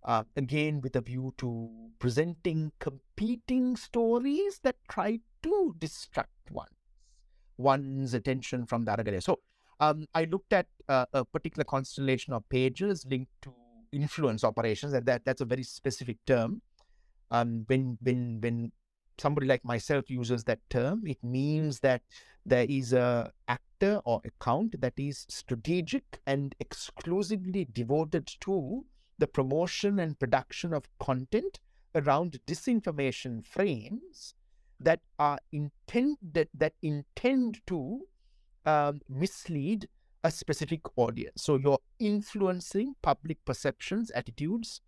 uh, again with a view to presenting competing stories that try to distract one's, one's attention from the Aragalaya. So, um, I looked at uh, a particular constellation of pages linked to influence operations, and that, that's a very specific term. Um, when when when somebody like myself uses that term, it means that there is a actor or account that is strategic and exclusively devoted to the promotion and production of content around disinformation frames that are intended that intend to um, mislead a specific audience. So you're influencing public perceptions, attitudes,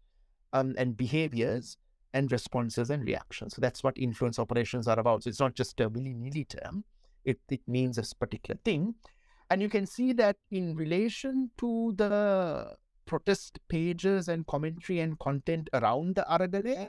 um, and behaviors and responses and reactions. So that's what influence operations are about. So it's not just a willy nilly term, it, it means a particular thing. And you can see that in relation to the protest pages and commentary and content around the Aragale,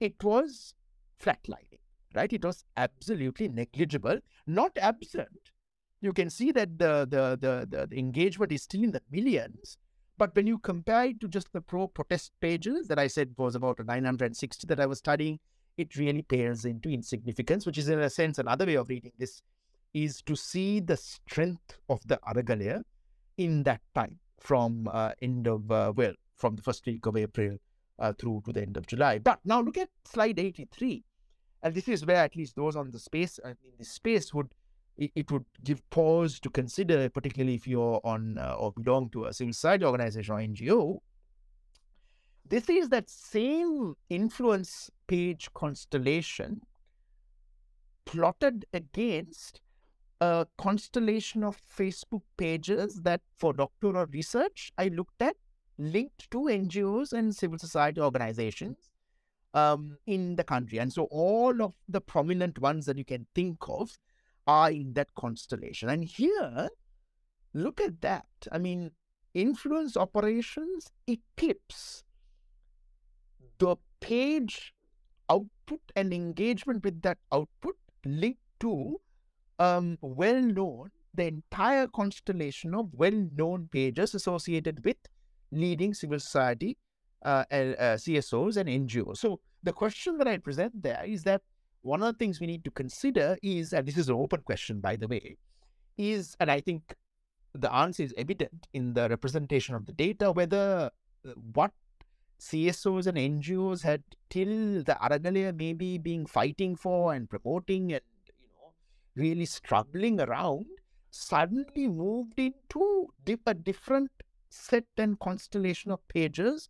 it was flatlining, right? It was absolutely negligible, not absent. You can see that the, the, the, the, the engagement is still in the millions, but when you compare it to just the pro protest pages that I said was about 960 that I was studying, it really pales into insignificance, which is in a sense another way of reading this is to see the strength of the Aragalaya in that time from uh, end of, uh, well, from the first week of April uh, through to the end of July. But now look at slide 83. And this is where at least those on the space, in this space would it, it would give pause to consider, particularly if you're on uh, or belong to a civil society organization or NGO. This is that same influence page constellation plotted against a constellation of Facebook pages that, for doctoral research, I looked at linked to NGOs and civil society organizations um, in the country. And so all of the prominent ones that you can think of are in that constellation. And here, look at that. I mean, influence operations eclipse the page output and engagement with that output linked to um, well known, the entire constellation of well known pages associated with leading civil society uh, uh, CSOs and NGOs. So the question that I present there is that one of the things we need to consider is, and this is an open question, by the way, is, and I think the answer is evident in the representation of the data, whether uh, what CSOs and NGOs had till the Aragalaya maybe being fighting for and promoting and really struggling around suddenly moved into a different set and constellation of pages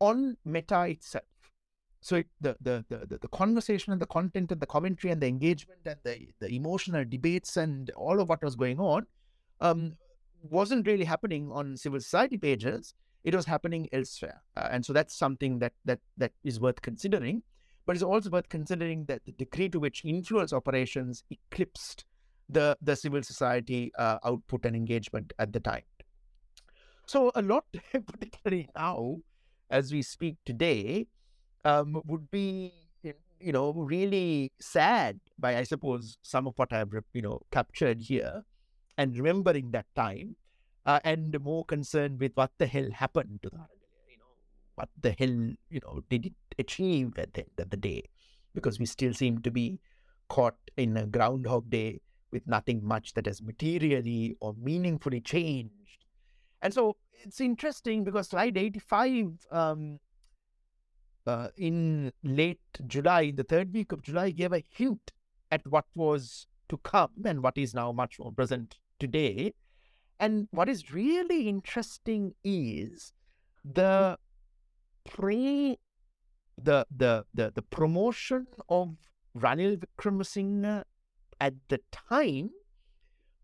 on Meta itself. So it, the, the, the, the conversation and the content and the commentary and the engagement and the, the emotional debates and all of what was going on um, wasn't really happening on civil society pages. It was happening elsewhere. Uh, and so that's something that, that, that is worth considering. But it's also worth considering that the degree to which influence operations eclipsed the, the civil society uh, output and engagement at the time. So a lot, particularly now, as we speak today um, would be, you know, really sad by, I suppose, some of what I've, you know, captured here and remembering that time uh, and more concerned with what the hell happened to know, what the hell, you know, did it achieve at the end of the day? Because we still seem to be caught in a groundhog day with nothing much that has materially or meaningfully changed. And so it's interesting because slide 85 um, uh, in late July, the third week of July, gave a hint at what was to come and what is now much more present today. And what is really interesting is the pre the the the, the promotion of Ranil Wickremesinghe at the time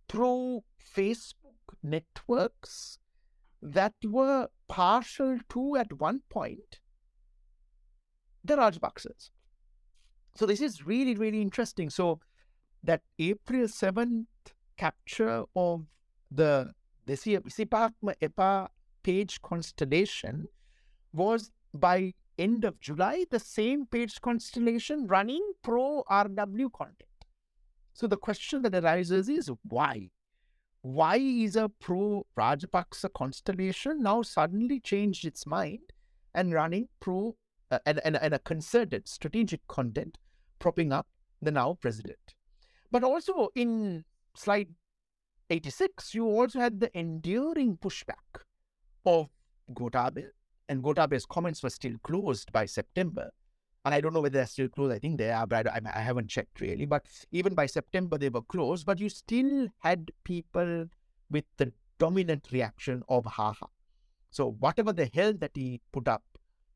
through Facebook networks that were partial to at one point the Rajapaksas. So this is really, really interesting. So that April 7th capture of the the Sipakma Epa page constellation was by end of July the same page constellation running pro RW content. So the question that arises is why? Why is a pro Rajapaksa constellation now suddenly changed its mind and running pro uh, and, and, and a concerted strategic content propping up the now president? But also in slide 86, you also had the enduring pushback of Gotabaya, and Gotabaya's comments were still closed by September. And I don't know whether they're still closed. I think they are, but I, I haven't checked really. But even by September, they were closed. But you still had people with the dominant reaction of haha. So whatever the hell that he put up,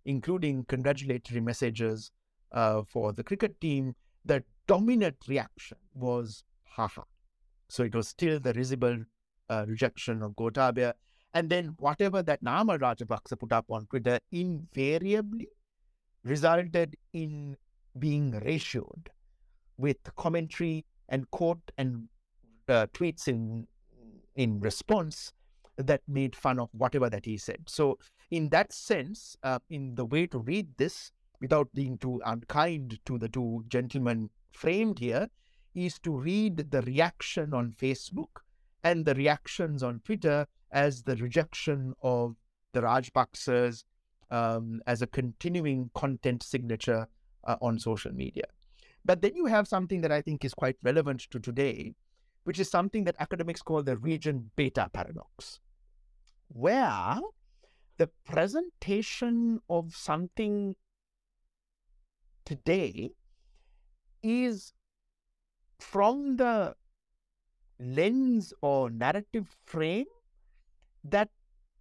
including congratulatory messages uh, for the cricket team, the dominant reaction was haha. So it was still the risible uh, rejection of Gotabaya. And then whatever that Namal Rajapaksa put up on Twitter invariably resulted in being ratioed with commentary and quote and uh, tweets in in response that made fun of whatever that he said. So, in that sense, uh, in the way to read this, without being too unkind to the two gentlemen framed here, is to read the reaction on Facebook and the reactions on Twitter as the rejection of the Rajapaksas um, as a continuing content signature uh, on social media. But then you have something that I think is quite relevant to today, which is something that academics call the region beta paradox, where the presentation of something today is from the lens or narrative frame that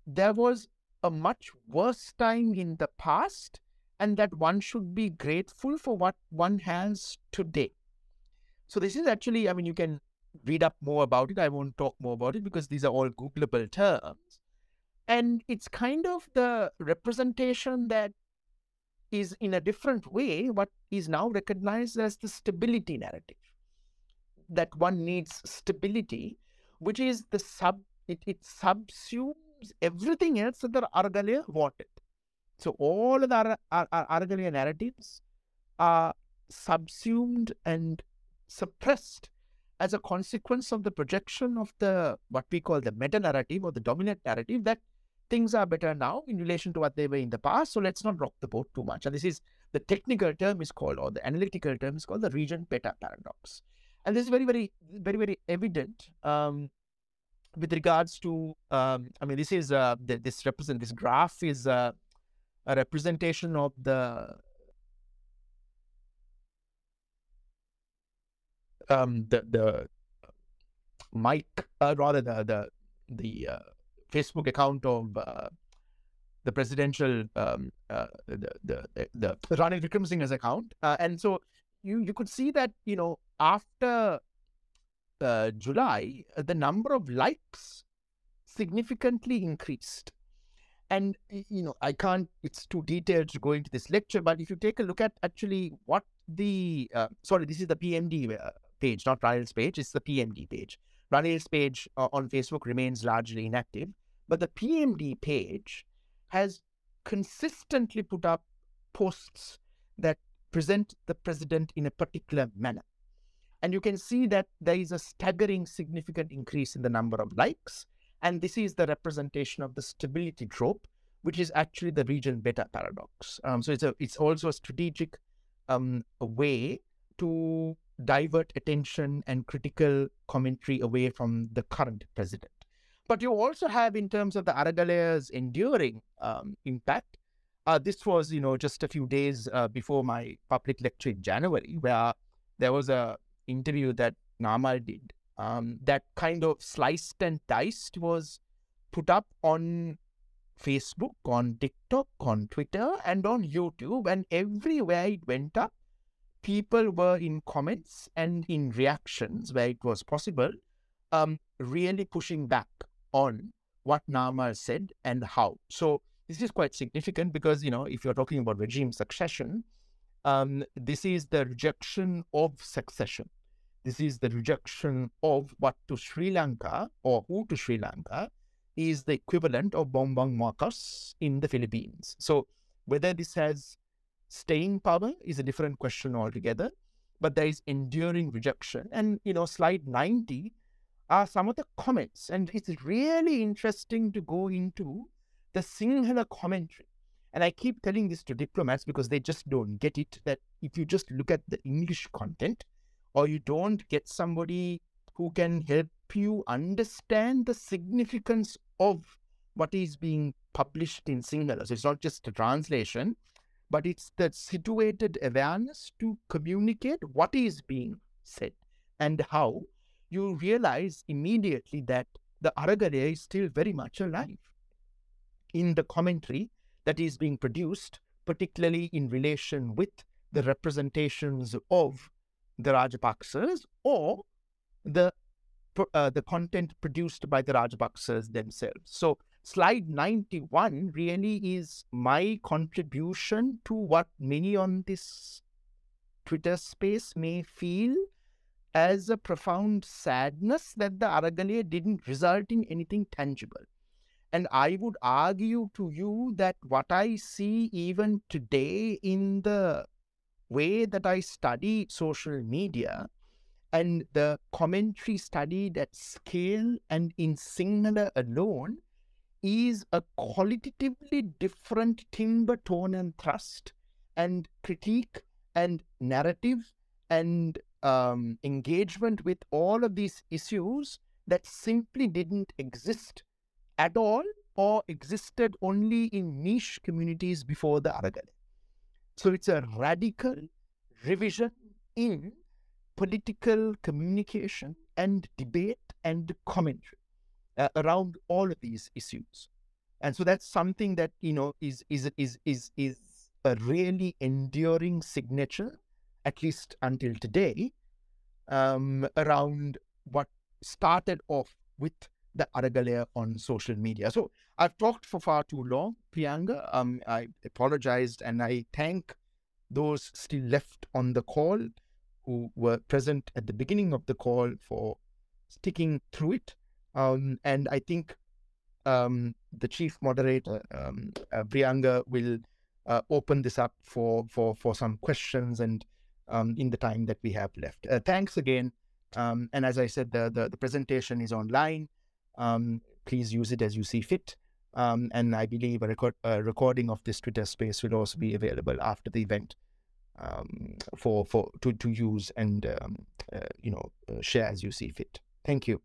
there was a much worse time in the past and that one should be grateful for what one has today. So, this is actually, I mean, you can read up more about it. I won't talk more about it because these are all Googleable terms. And it's kind of the representation that is in a different way what is now recognized as the stability narrative. That one needs stability, which is the sub, it, it subsumes everything else that the Aragalaya wanted. So all of the Ar- Ar- Ar- Aragalaya narratives are subsumed and suppressed as a consequence of the projection of the what we call the meta narrative or the dominant narrative that things are better now in relation to what they were in the past. So let's not rock the boat too much. And this is the technical term is called, or the analytical term is called the region beta paradox. And this is very, very, very, very evident um, with regards to. Um, I mean, this is uh, this represent this graph is uh, a representation of the um, the the mic, uh, rather the the the uh, Facebook account of uh, the presidential um, uh, the the the Ranil Wickremesinghe's account, uh, and so you you could see that you know after uh, July the number of likes significantly increased. And you know, I can't. It's too detailed to go into this lecture. But if you take a look at actually what the uh, sorry, this is the PMD uh, page, not Ranil's page. It's the PMD page. Ranil's page uh, on Facebook remains largely inactive, but the PMD page has consistently put up posts that present the president in a particular manner. And you can see that there is a staggering significant increase in the number of likes. And this is the representation of the stability trope, which is actually the region beta paradox. Um, so it's a it's also a strategic um, a way to divert attention and critical commentary away from the current president. But you also have, in terms of the Aragalaya's enduring um, impact, uh, this was, you know, just a few days uh, before my public lecture in January, where there was a interview that Namal did um, that kind of sliced and diced was put up on Facebook, on TikTok, on Twitter, and on YouTube, and everywhere it went up, people were in comments and in reactions where it was possible, um, really pushing back on what Namal said and how. So this is quite significant because you know if you're talking about regime succession, um, this is the rejection of succession. This is the rejection of what to Sri Lanka or who to Sri Lanka is the equivalent of Bongbong Marcos in the Philippines. So whether this has staying power is a different question altogether, but there is enduring rejection. And you know, slide 90 are some of the comments, and it's really interesting to go into the Sinhala commentary. And I keep telling this to diplomats because they just don't get it that if you just look at the English content, or you don't get somebody who can help you understand the significance of what is being published in Sinhala. So it's not just a translation, but it's the situated awareness to communicate what is being said and how you realize immediately that the Aragalaya is still very much alive in the commentary that is being produced, particularly in relation with the representations of the Rajapaksas or the uh, the content produced by the Rajapaksas themselves. So slide 91 really is my contribution to what many on this Twitter space may feel as a profound sadness that the Aragalaya didn't result in anything tangible. And I would argue to you that what I see even today in the way that I study social media and the commentary studied at scale and in Sinhala alone is a qualitatively different timbre tone and thrust and critique and narrative and um, engagement with all of these issues that simply didn't exist at all or existed only in niche communities before the Aragalaya. So it's a radical revision in political communication and debate and commentary uh, around all of these issues. And so that's something that you know is is is is is a really enduring signature, at least until today, um, around what started off with the Aragalaya on social media. So I've talked for far too long, Priyanga. Um, I apologized and I thank those still left on the call who were present at the beginning of the call for sticking through it. Um, and I think um, the chief moderator, um, uh, will uh, open this up for, for, for some questions and um, in the time that we have left. Uh, thanks again. Um, and as I said, the, the, the presentation is online. Um, please use it as you see fit. Um, and I believe a, record, a recording of this Twitter space will also be available after the event um, for for to to use and um, uh, you know uh, share as you see fit. Thank you.